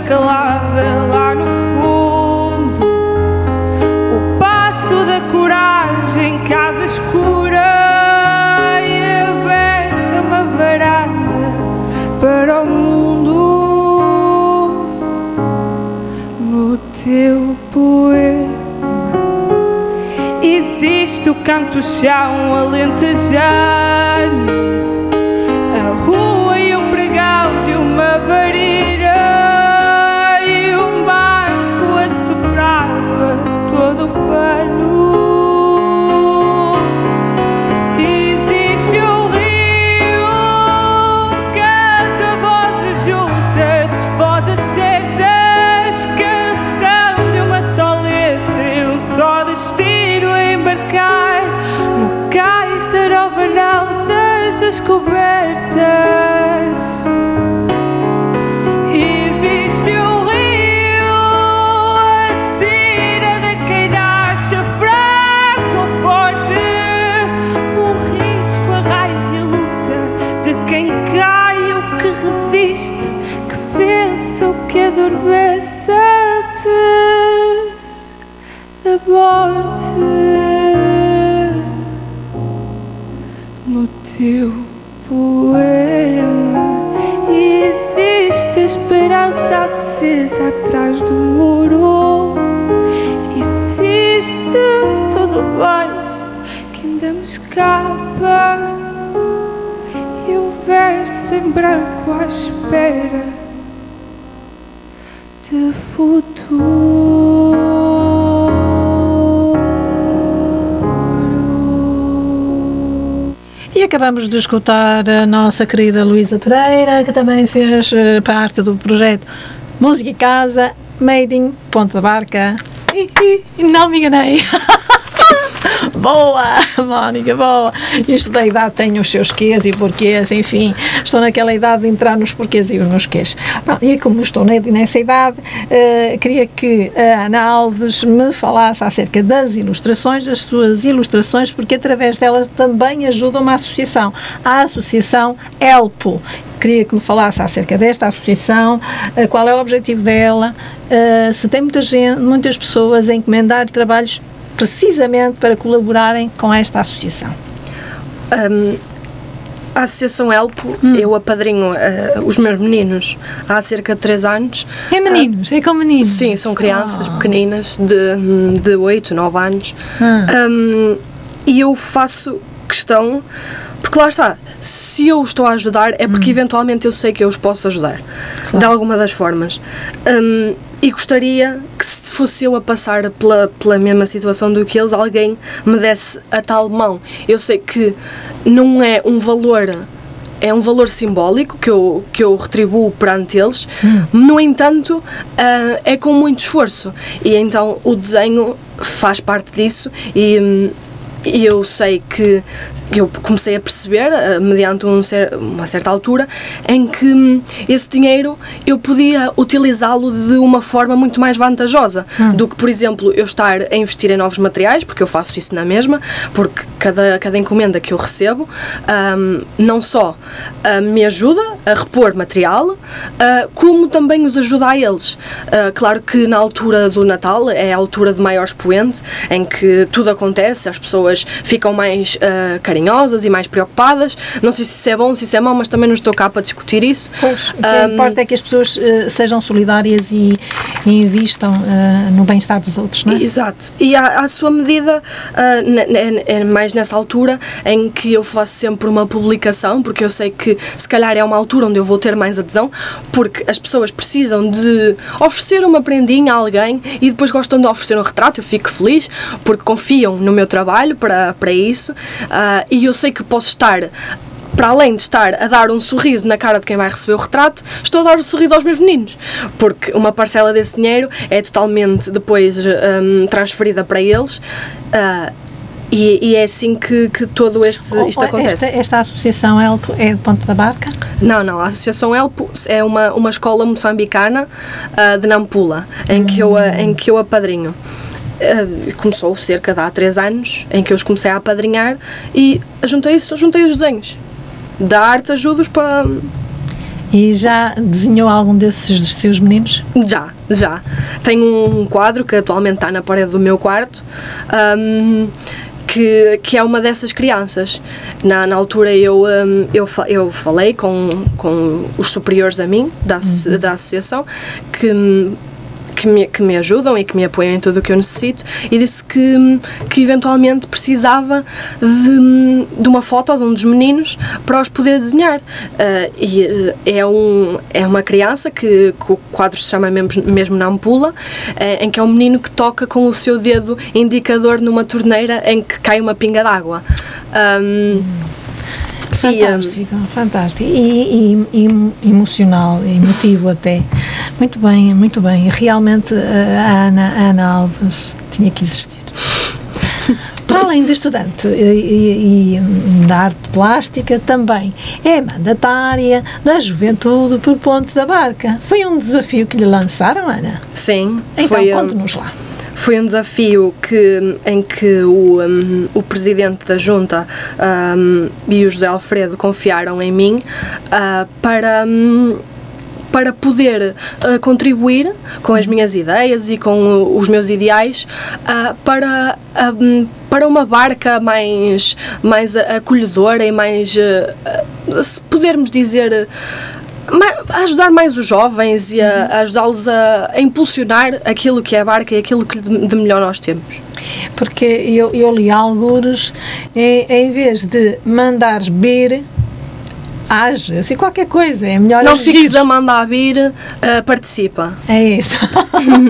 calada lá no fundo. O passo da coragem, casa escura E aberta uma varanda para o mundo. No teu poema Existe o canto chão alentejano acabamos de escutar a nossa querida Luísa Pereira, que também fez eh, parte do projeto Música e Casa, Made in Ponta Barca. Não me enganei. [LAUGHS] Boa, Mónica, boa. Isto da idade tem os seus quês e porquês, enfim. Estou naquela idade de entrar nos porquês e nos quês. E como estou ne- nessa idade, eh, queria que a Ana Alves me falasse acerca das ilustrações, das suas ilustrações, porque através delas também ajuda uma associação. A Associação ELPO. Queria que me falasse acerca desta associação, eh, qual é o objetivo dela, eh, se tem muita gente, muitas pessoas a encomendar trabalhos precisamente para colaborarem com esta associação. Hum, A Associação Elpo, Hum. eu apadrinho eh, os meus meninos há cerca de 3 anos. É meninos, é com meninos. Sim, são crianças Ah. pequeninas de, de 8, 9 anos. Ah. Um, e eu faço questão, porque lá está, se eu os estou a ajudar é Hum. porque eventualmente eu sei que eu os posso ajudar, de alguma das formas. Um, e gostaria que se fosse eu a passar pela, pela mesma situação do que eles, alguém me desse a tal mão. Eu sei que não é um valor é um valor simbólico que eu, que eu retribuo perante eles, no entanto, ah, é com muito esforço. E então o desenho faz parte disso e. hum, e eu sei que eu comecei a perceber, ah, mediante um cer- uma certa altura, em que hum, esse dinheiro eu podia utilizá-lo de uma forma muito mais vantajosa do que, por exemplo, eu estar a investir em novos materiais, porque eu faço isso na mesma, porque cada, cada encomenda que eu recebo hum, não só ah, me ajuda a repor material, ah, como também os ajuda a eles. Ah, claro que na altura do Natal é a altura de maior expoente, em que tudo acontece, as pessoas ficam mais ah, carinhosas e mais preocupadas. Não sei se isso é bom, se isso é mau, mas também não estou cá para discutir isso. Pois, o que Ahm, importa é que as pessoas eh, sejam solidárias e, e invistam eh, no bem-estar dos outros, não é? Exato. E à, à sua medida, é mais nessa altura em que eu faço sempre uma publicação, porque eu sei que se calhar é uma altura onde eu vou ter mais adesão, porque as pessoas precisam de oferecer uma prendinha a alguém e depois gostam de oferecer um retrato. Eu fico feliz porque confiam no meu trabalho para, para isso ah, e eu sei que posso estar para além de estar a dar um sorriso na cara de quem vai receber o retrato, estou a dar um sorriso aos meus meninos. Porque uma parcela desse dinheiro é totalmente depois hum, transferida para eles. ah, e, e é assim que, que todo este, isto Oh, acontece. Esta, esta associação Elpo é de Ponte da Barca? Não, não, a Associação Elpo é uma, uma escola moçambicana ah, de Nampula, em que eu, a- em que eu apadrinho. Ah, começou cerca de há três anos, em que eu os comecei a apadrinhar e juntei, isso- juntei os desenhos. Da arte ajudo-os para. E já desenhou algum desses dos seus meninos? Já, já. Tenho um quadro que atualmente está na parede do meu quarto. ahm, que, que é uma dessas crianças. Na, na altura eu, ahm, eu, eu falei com, com os superiores a mim, da, asso- da associação, que, que, me, que me ajudam e que me apoiam em tudo o que eu necessito, e disse que, que eventualmente precisava de, de uma foto de um dos meninos para os poder desenhar. Ah, e eh, é, um, é uma criança que, que o quadro se chama mesmo, mesmo na ampula, eh, em que é um menino que toca com o seu dedo indicador numa torneira em que cai uma pinga d'água. Ah, Fantástico, fantástico. E, e- e emocional, emotivo até. Muito bem, muito bem. Realmente eh, a Ana, a Ana Alves tinha que existir. [LAUGHS] Para além de estudante e, e- da arte plástica, também é mandatária da juventude por Ponte da Barca. Foi um desafio que lhe lançaram, Ana? sim, Então, conte-nos lá. Foi um desafio que, em que o, um, o presidente da junta um, e o José Alfredo confiaram em mim ah, para. um, para poder ah, contribuir com as minhas ideias e com os meus ideais ah, para, para uma barca mais, mais acolhedora e mais, ah, se pudermos dizer, a ajudar mais os jovens e a, a ajudá-los a, a impulsionar aquilo que é a barca e aquilo que de, melhor nós temos. Porque eu, eu li algures, é, em vez de mandares beber, age, assim qualquer coisa, é melhor Não agir. fiques a mandar vir, ah, participa. É isso.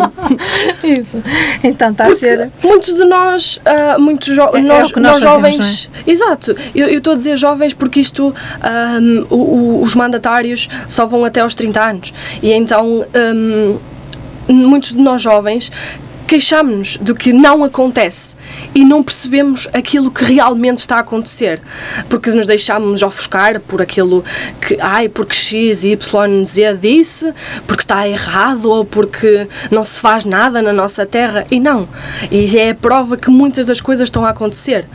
[LAUGHS] isso. Então está a ser. Muitos de nós, ah, muitos jo- É- é nós, que nós nós fazemos, é? jovens. Exato, eu estou a dizer jovens porque isto, ahm, o- o- os mandatários só vão até aos 30 anos. E então, ahm, muitos de nós jovens queixamos-nos do que não acontece e não percebemos aquilo que realmente está a acontecer porque nos deixamos ofuscar por aquilo que ai porque X Y Z disse porque está errado ou porque não se faz nada na nossa terra. E não. E é a prova que muitas das coisas estão a acontecer.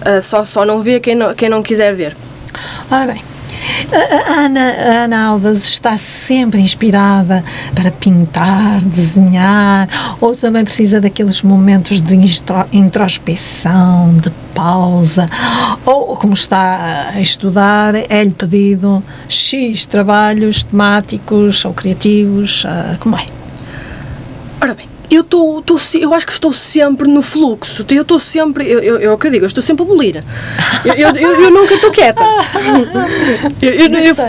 Ah, só, só não vê quem não, quem não quiser ver. Ora bem. A, Ana, a Ana Alves está sempre inspirada para pintar, desenhar, ou também precisa daqueles momentos de introspecção, de pausa, Ou, como está a estudar, é-lhe pedido X trabalhos temáticos ou criativos? ah, como é? Ora bem, eu, se- eu acho que estou sempre no fluxo. Eu estou sempre. Eu, eu, é o que eu digo, eu estou sempre a bolir. Eu, eu, eu, eu nunca estou quieta.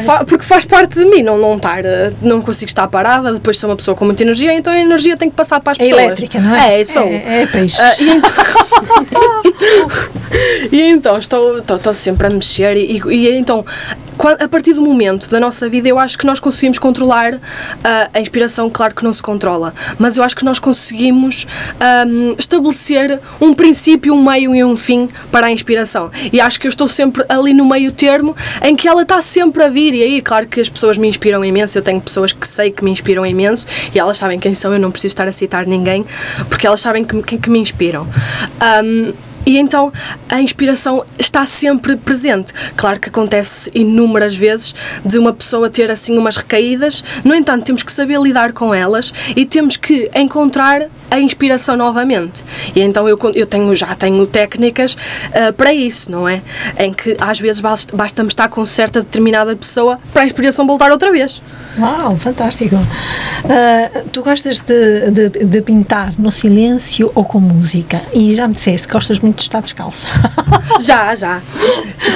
Fa- porque faz parte de mim não, não estar. Não consigo estar parada. Depois sou uma pessoa com muita energia, então a energia tem que passar para as É pessoas. elétrica, não é? É, sou. É, é peixe. Ah, e então, [LAUGHS] e então estou, estou, estou sempre a mexer e, e então qua- a partir do momento da nossa vida eu acho que nós conseguimos controlar ah, a inspiração claro que não se controla mas eu acho que nós conseguimos ahm, estabelecer um princípio um meio e um fim para a inspiração. E acho que eu estou sempre ali no meio termo em que ela está sempre a vir. E aí claro que as pessoas me inspiram imenso eu tenho pessoas que sei que me inspiram imenso e elas sabem quem são eu não preciso estar a citar ninguém porque elas sabem que, me- que, que me inspiram. Ahm, e então a inspiração está sempre presente. Claro que acontece inúmeras vezes de uma pessoa ter assim umas recaídas, no entanto, temos que saber lidar com elas e temos que encontrar a inspiração novamente. E então eu, eu tenho, já tenho técnicas ah, para isso, não é? Em que às vezes basta- basta-me estar com certa determinada pessoa para a inspiração voltar outra vez. Uau, fantástico. Ah, tu gostas de, de, de pintar no silêncio ou com música? E já me disseste que gostas muito de estar descalça. [LAUGHS] Já, já.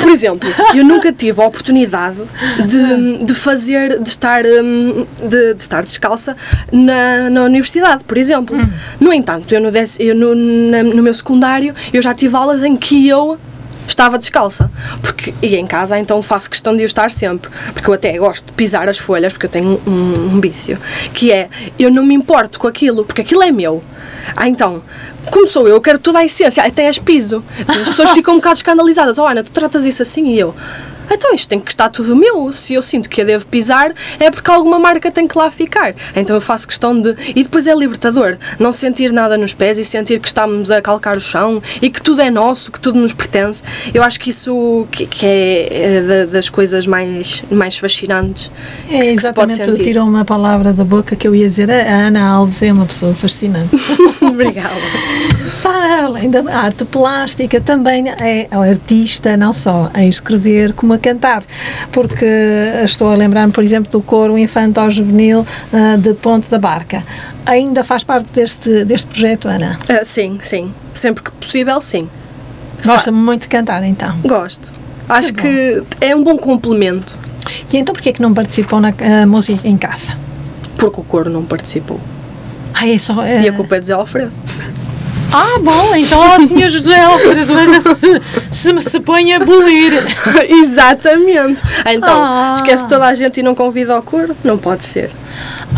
Por exemplo, eu nunca tive a oportunidade de, de fazer, de estar, hum, de, de estar descalça na, na universidade, por exemplo. No entanto, eu, no, eu no, no meu secundário, eu já tive aulas em que eu estava descalça. Porque, e em casa, então faço questão de eu estar sempre. Porque eu até gosto de pisar as folhas, porque eu tenho um, um, um vício. Que é, eu não me importo com aquilo, porque aquilo é meu. Ah, então, como sou eu, eu quero toda a essência, até as piso. As pessoas ficam um bocado escandalizadas. Oh, Ana, tu tratas isso assim e eu. "Ah, Então isto tem que estar tudo meu. Se eu sinto que a devo pisar, é porque alguma marca tem que lá ficar. Então eu faço questão de. E depois é libertador. Não sentir nada nos pés e sentir que estamos a calcar o chão e que tudo é nosso, que tudo nos pertence. Eu acho que isso que, que é, é da- das coisas mais, mais fascinantes. É que se exatamente, tu sentir. tirou uma palavra da boca que eu ia dizer. A Ana Alves é uma pessoa fascinante. [LAUGHS] Obrigada. Para além da arte plástica, também é artista, não só a escrever como a cantar, porque estou a lembrar-me, por exemplo, do coro infantil juvenil ah, de Ponte da Barca. Ainda faz parte deste, deste projeto, Ana? Ah, sim, sim. Sempre que possível, sim. Gosta muito de cantar, então. Gosto. Acho bom. que é um bom complemento. E então porquê que não participou na ah, música em casa? Porque o coro não participou. Ah, é só... E a culpa é de Zé Alfredo. Ah, bom, então o senhor José Alfredo se, se, se põe a bolir. [LAUGHS] Exatamente. Então, Ah. esquece toda a gente e não convida ao coro? Não pode ser.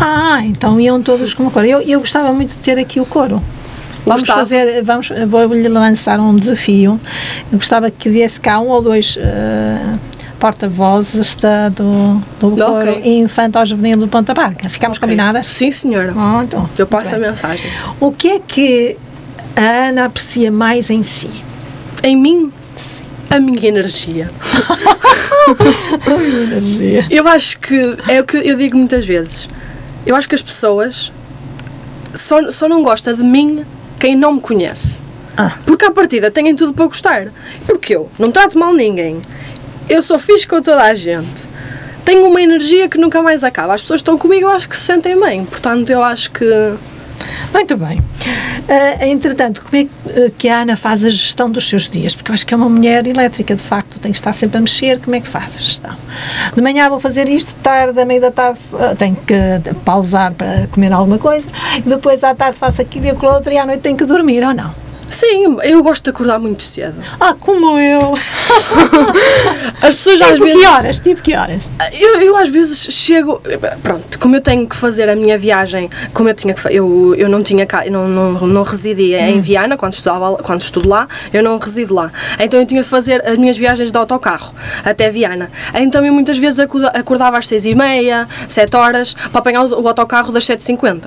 Ah, então iam todos como coro. Eu, eu gostava muito de ter aqui o coro. Vamos Gostava. fazer, vamos, vou-lhe lançar um desafio. Eu gostava que viesse cá um ou dois eh, porta-vozes do, do Ok. coro infantil juvenil do Ponta Barca. Ficamos Ok. combinadas? Sim, senhora. Ah, então, Eu passo a mensagem. O que é que a Ana aprecia mais em si? Em mim, a minha energia. Energia. Eu acho que é o que eu digo muitas vezes. Eu acho que as pessoas só, só não gostam de mim quem não me conhece. Ah. Porque à partida têm tudo para gostar. Porque eu não trato mal ninguém. Eu sou fixe com toda a gente. Tenho uma energia que nunca mais acaba. As pessoas que estão comigo, eu acho que se sentem bem. Portanto, eu acho que. Muito bem. Ah, entretanto, como é que, ah, que a Ana faz a gestão dos seus dias? Porque eu acho que é uma mulher elétrica, de facto, tem que estar sempre a mexer. Como é que faz a gestão? De manhã vou fazer isto, de tarde, à meia da tarde, ah, tenho que pausar para comer alguma coisa, depois à tarde faço aquilo e aquilo outro, e à noite tenho que dormir, ou não? Sim, eu gosto de acordar muito cedo. Ah, como eu! [LAUGHS] As pessoas às tipo vezes. que horas? Tipo que horas? Eu, eu às vezes chego, pronto, como eu tenho que fazer a minha viagem, como eu tinha que eu, eu não tinha cá, não, não, não residia em Viana quando estudava quando estudo lá, eu não resido lá. Então eu tinha que fazer as minhas viagens de autocarro até Viana. Então eu muitas vezes acorda- acordava às seis e meia, sete horas, para apanhar o, autocarro das 7h50.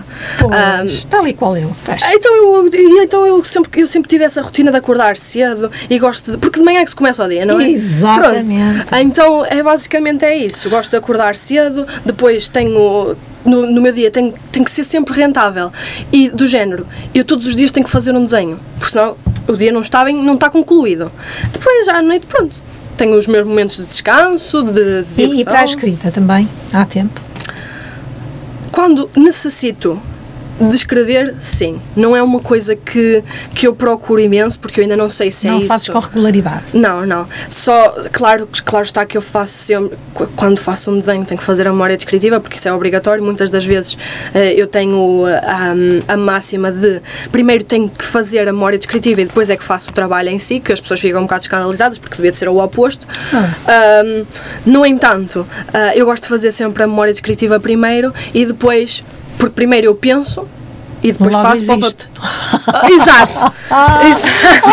Ah, Pois, tal e qual eu. Então eu, e então eu sempre, eu sempre tive essa rotina de acordar cedo e gosto de. Porque de manhã é que se começa o dia, não é? Exatamente. Pronto. Então é basicamente é isso. Gosto de acordar cedo, depois tenho. No, no meu dia tem, tem que ser sempre rentável. E do género, eu todos os dias tenho que fazer um desenho, porque senão o dia não está, bem, não está concluído. Depois, à noite, pronto, tenho os meus momentos de descanso, de, de E, e para a escrita também, há tempo. Quando necessito de escrever, sim. Não é uma coisa que, que eu procuro imenso, porque eu ainda não sei se é não isso. fazes com regularidade. Não, não. Só, claro, claro está que eu faço sempre, qu- quando faço um desenho, tenho que fazer a memória descritiva, porque isso é obrigatório. Muitas das vezes eh, eu tenho eh, a, a máxima de primeiro tenho que fazer a memória descritiva e depois é que faço o trabalho em si, que as pessoas ficam um bocado escandalizadas, porque devia de ser o oposto. Ahm, no entanto, ah, eu gosto de fazer sempre a memória descritiva primeiro e depois, porque primeiro eu penso. E depois Logo passo para o existe. Ah, Exato. [LAUGHS] Exato.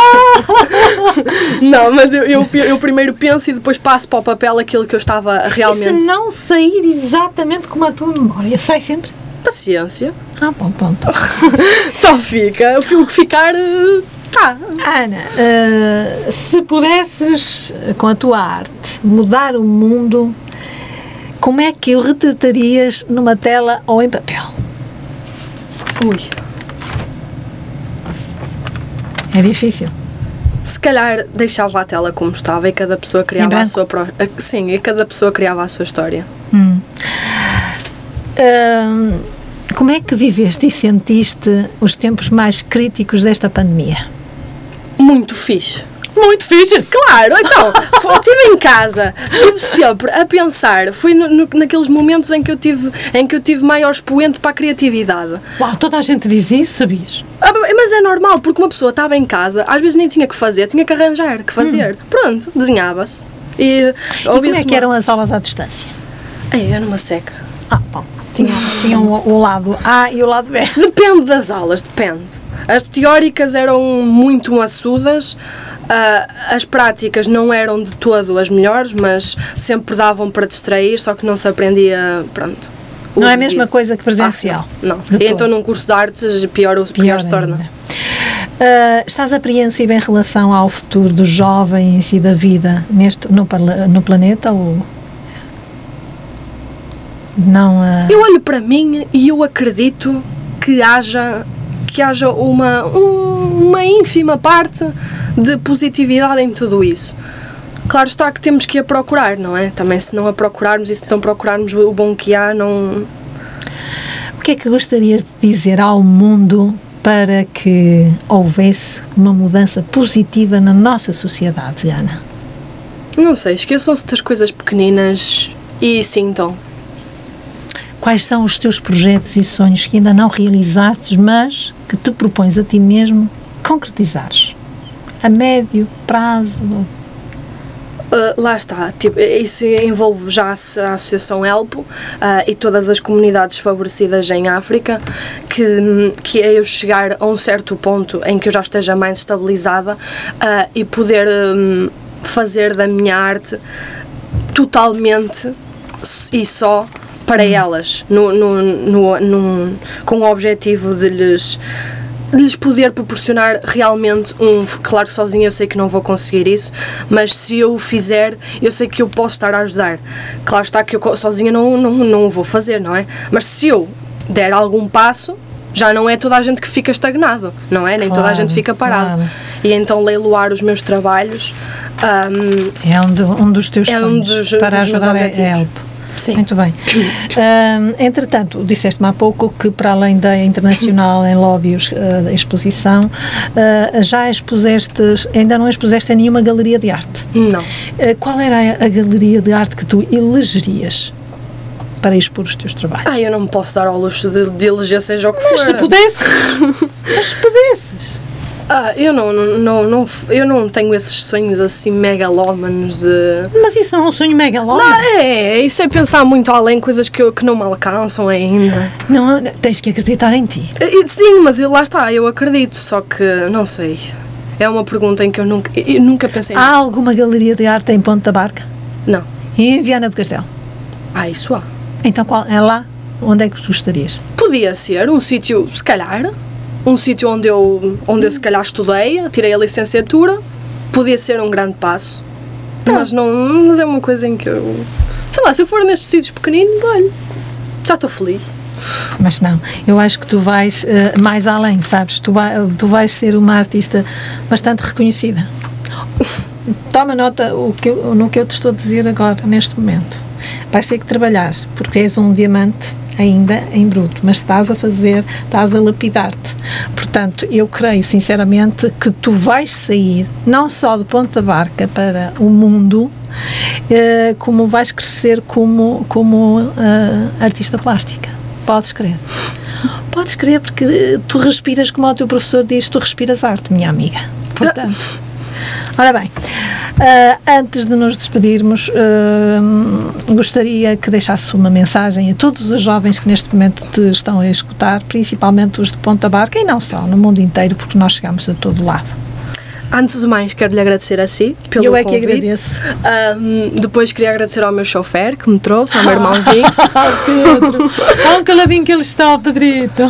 [LAUGHS] Não, mas eu, eu, eu primeiro penso e depois passo para o papel aquilo que eu estava E realmente. se não sair exatamente como a tua memória, sai sempre? Paciência. Ah, bom, pronto. [LAUGHS] Só fica. O que ficar. eh, Tá. Ana, eh, se pudesses, com a tua arte, mudar o mundo, como é que o retratarias numa tela ou em papel? Ui. É difícil. Se calhar deixava a tela como estava e cada pessoa criava a sua própria. Sim, e cada pessoa criava a sua história. Hum, como é que viveste e sentiste os tempos mais críticos desta pandemia? Muito fixe. Muito fixe! Claro, então, estive em casa, estive sempre a pensar, foi no- no- naqueles momentos em que, eu tive, em que eu tive maior expoente para a criatividade. Uau, toda a gente diz isso, sabias? Ah, Mas é normal, porque uma pessoa estava em casa, às vezes nem tinha que fazer, tinha que arranjar, que fazer. Pronto, desenhava-se. E, Hum. E como é que eram as aulas à distância? Ei, era uma seca. Ah, bom, tinham, tinham o, o lado A e o lado B. Depende das aulas, depende. As teóricas eram muito maçudas, ah, as práticas não eram de todo as melhores, mas sempre davam para distrair, só que não se aprendia, pronto. Não é a mesma coisa que presencial. Ah, não. não. E então num curso de artes pior, pior, se torna. Ah, estás apreensiva em relação ao futuro do jovem em si da vida neste, no, no planeta ou não? ah, Eu olho para mim e eu acredito que haja que haja uma, um- uma ínfima parte de positividade em tudo isso. Claro está que temos que a procurar, não é? Também se não a procurarmos e se não procurarmos o bom que há, não... O que é que gostarias de dizer ao mundo para que houvesse uma mudança positiva na nossa sociedade, Ana? Não sei, esqueçam-se das coisas pequeninas e sintam. Quais são os teus projetos e sonhos que ainda não realizaste, mas que te propões a ti mesmo concretizares? A médio prazo? Uh, lá está, tipo, isso envolve já a asso- a Associação Elpo uh, e todas as comunidades favorecidas em África, que, que é eu chegar a um certo ponto em que eu já esteja mais estabilizada uh, e poder um, fazer da minha arte totalmente e só para elas, no, no, no, no- com o objetivo de lhes de lhes poder proporcionar realmente um. Claro, sozinha eu sei que não vou conseguir isso, mas se eu o fizer, eu sei que eu posso estar a ajudar. Claro está que eu sozinha não, não, não o vou fazer, não é? Mas se eu der algum passo, já não é toda a gente que fica estagnado, não é? Nem toda a gente fica parado. claro. E então leiloar os meus trabalhos. hum, É um, do- um dos teus É um dos- para dos meus ajudar a objetivos. Help. Sim. Muito bem. Entretanto, disseste-me há pouco que para além da internacional em lobbies ah, da exposição, ah, já expuseste, ainda não expuseste em nenhuma galeria de arte. não. Ah, qual era a, a galeria de arte que tu elegerias para expor os teus trabalhos? Ah, eu não me posso dar ao luxo de, de eleger seja o que Mas for. se pudesses! [LAUGHS] Mas se pudesses! Ah, eu não, não, não, não, eu não tenho esses sonhos assim megalómanos de. Mas isso não é um sonho megalómano. Ah, é, isso é pensar muito além, coisas que, eu, que não me alcançam ainda. Não, tens que acreditar em ti. Sim, mas eu- lá está, eu acredito, só que não sei. É uma pergunta em que eu nunca, eu nunca pensei Há nisso. alguma galeria de arte em Ponte da Barca? Não. E em Viana do Castelo? Ah, isso há. Então qual é lá? Onde é que gostarias? Podia ser um sítio, se calhar, um sítio onde eu, onde eu se calhar estudei, tirei a licenciatura, podia ser um grande passo. Mas não, mas é uma coisa em que eu. Sei lá, se eu for nestes sítios pequeninos, olha, já estou feliz. Mas não, eu acho que tu vais eh, mais além, sabes? Tu, vai- tu vais ser uma artista bastante reconhecida. [LAUGHS] Toma nota o que eu- no que eu te estou a dizer agora, neste momento. Vais ter que trabalhar, porque és um diamante ainda em bruto, mas estás a fazer, estás a lapidar-te. Portanto, eu creio sinceramente que tu vais sair, não só do ponto da barca para o mundo, eh, como vais crescer como, como eh, artista plástica. Podes crer. Podes crer porque tu respiras, como o teu professor diz, tu respiras arte, minha amiga. Portanto, ora bem, ah, antes de nos despedirmos, ah, gostaria que deixasse uma mensagem a todos os jovens que neste momento te estão a escutar, principalmente os de Ponta Barca e não só, no mundo inteiro, porque nós chegamos a todo lado. Antes de mais, quero lhe agradecer a si pelo eu é que convite. agradeço. Ahm, depois queria agradecer ao meu chofer que me trouxe, ao meu irmãozinho. [LAUGHS] Pedro, tão caladinho que ele está, Pedrito.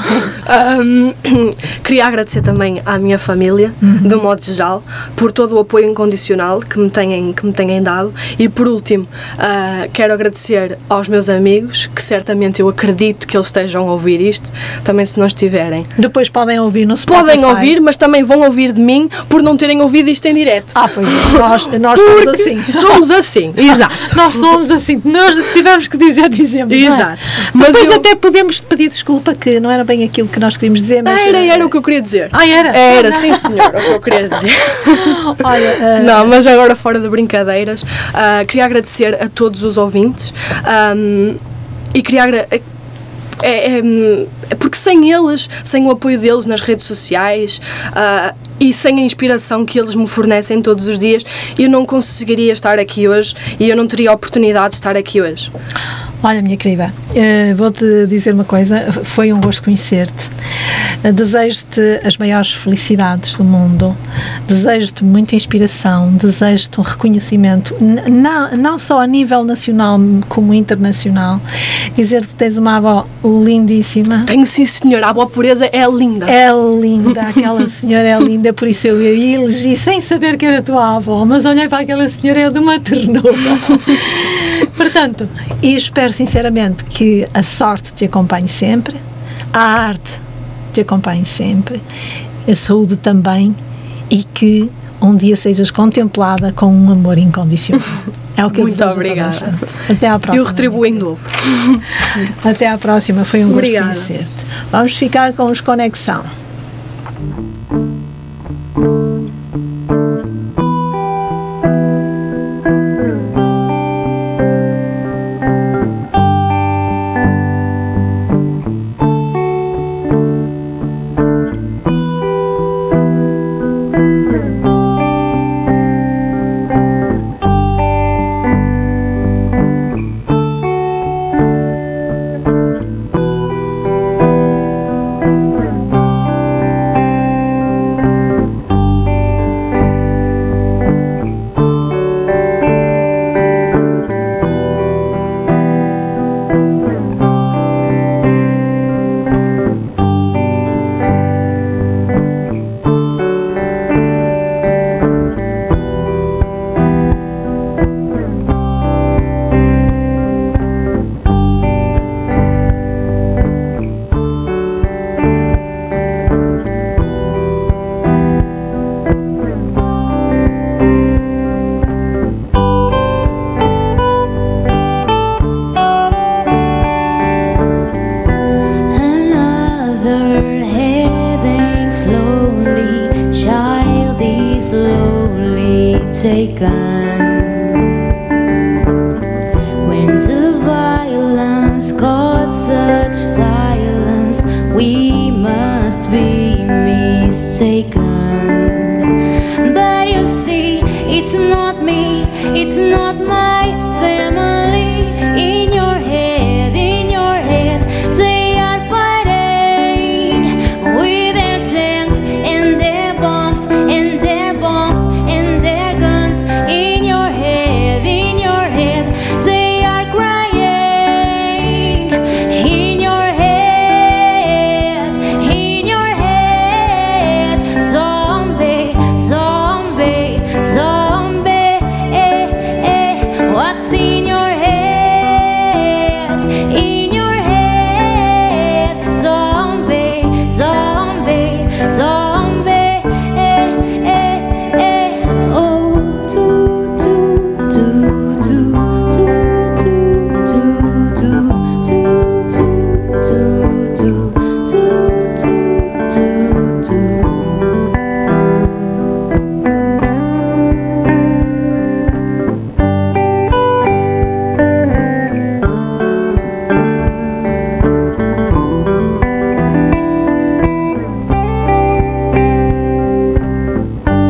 Ahm, [CLEARS THROAT] queria agradecer também à minha família, de um modo geral, por todo o apoio incondicional que me têm, que me têm dado. E por último, ah, quero agradecer aos meus amigos, que certamente eu acredito que eles estejam a ouvir isto, também se não estiverem. Depois podem ouvir no Spotify. Podem ouvir, mas também vão ouvir de mim por não terem ouvido isto em direto. Ah, pois é, nós, nós somos assim. Somos assim, [LAUGHS] exato. Nós somos assim, nós tivemos que dizer, dizemos. é? Exato. Mas Depois eu- até podemos pedir desculpa que não era bem aquilo que nós queríamos dizer, mas. Era, eh, era o que eu queria dizer. Ah, era? Era, sim senhor, o que eu queria dizer. [LAUGHS] Olha, eh, Não, mas agora fora de brincadeiras, ah, queria agradecer a todos os ouvintes ahm, e queria agra- é, é, é porque sem eles, sem o apoio deles nas redes sociais ah, e sem a inspiração que eles me fornecem todos os dias, eu não conseguiria estar aqui hoje e eu não teria a oportunidade de estar aqui hoje. Olha, minha querida, eh, vou-te dizer uma coisa, foi um gosto conhecer-te. Eh, Desejo-te as maiores felicidades do mundo, desejo-te muita inspiração, desejo-te um reconhecimento, não, não só a nível nacional como internacional. Dizer-te que tens uma avó lindíssima. Tenho sim senhor, a boa pureza é linda. É linda, aquela senhora é linda, por isso eu a elegi sem saber que era tua avó, mas olhei para aquela senhora é de uma ternura. [LAUGHS] Portanto, e espero sinceramente que a sorte te acompanhe sempre, a arte te acompanhe sempre, a saúde também e que um dia sejas contemplada com um amor incondicional. É o que eu Muito a obrigada. Até à próxima. Eu retribuo em dobro. [LAUGHS] Até à próxima, foi um Obrigada. gosto conhecer-te. Vamos ficar com os Conexão.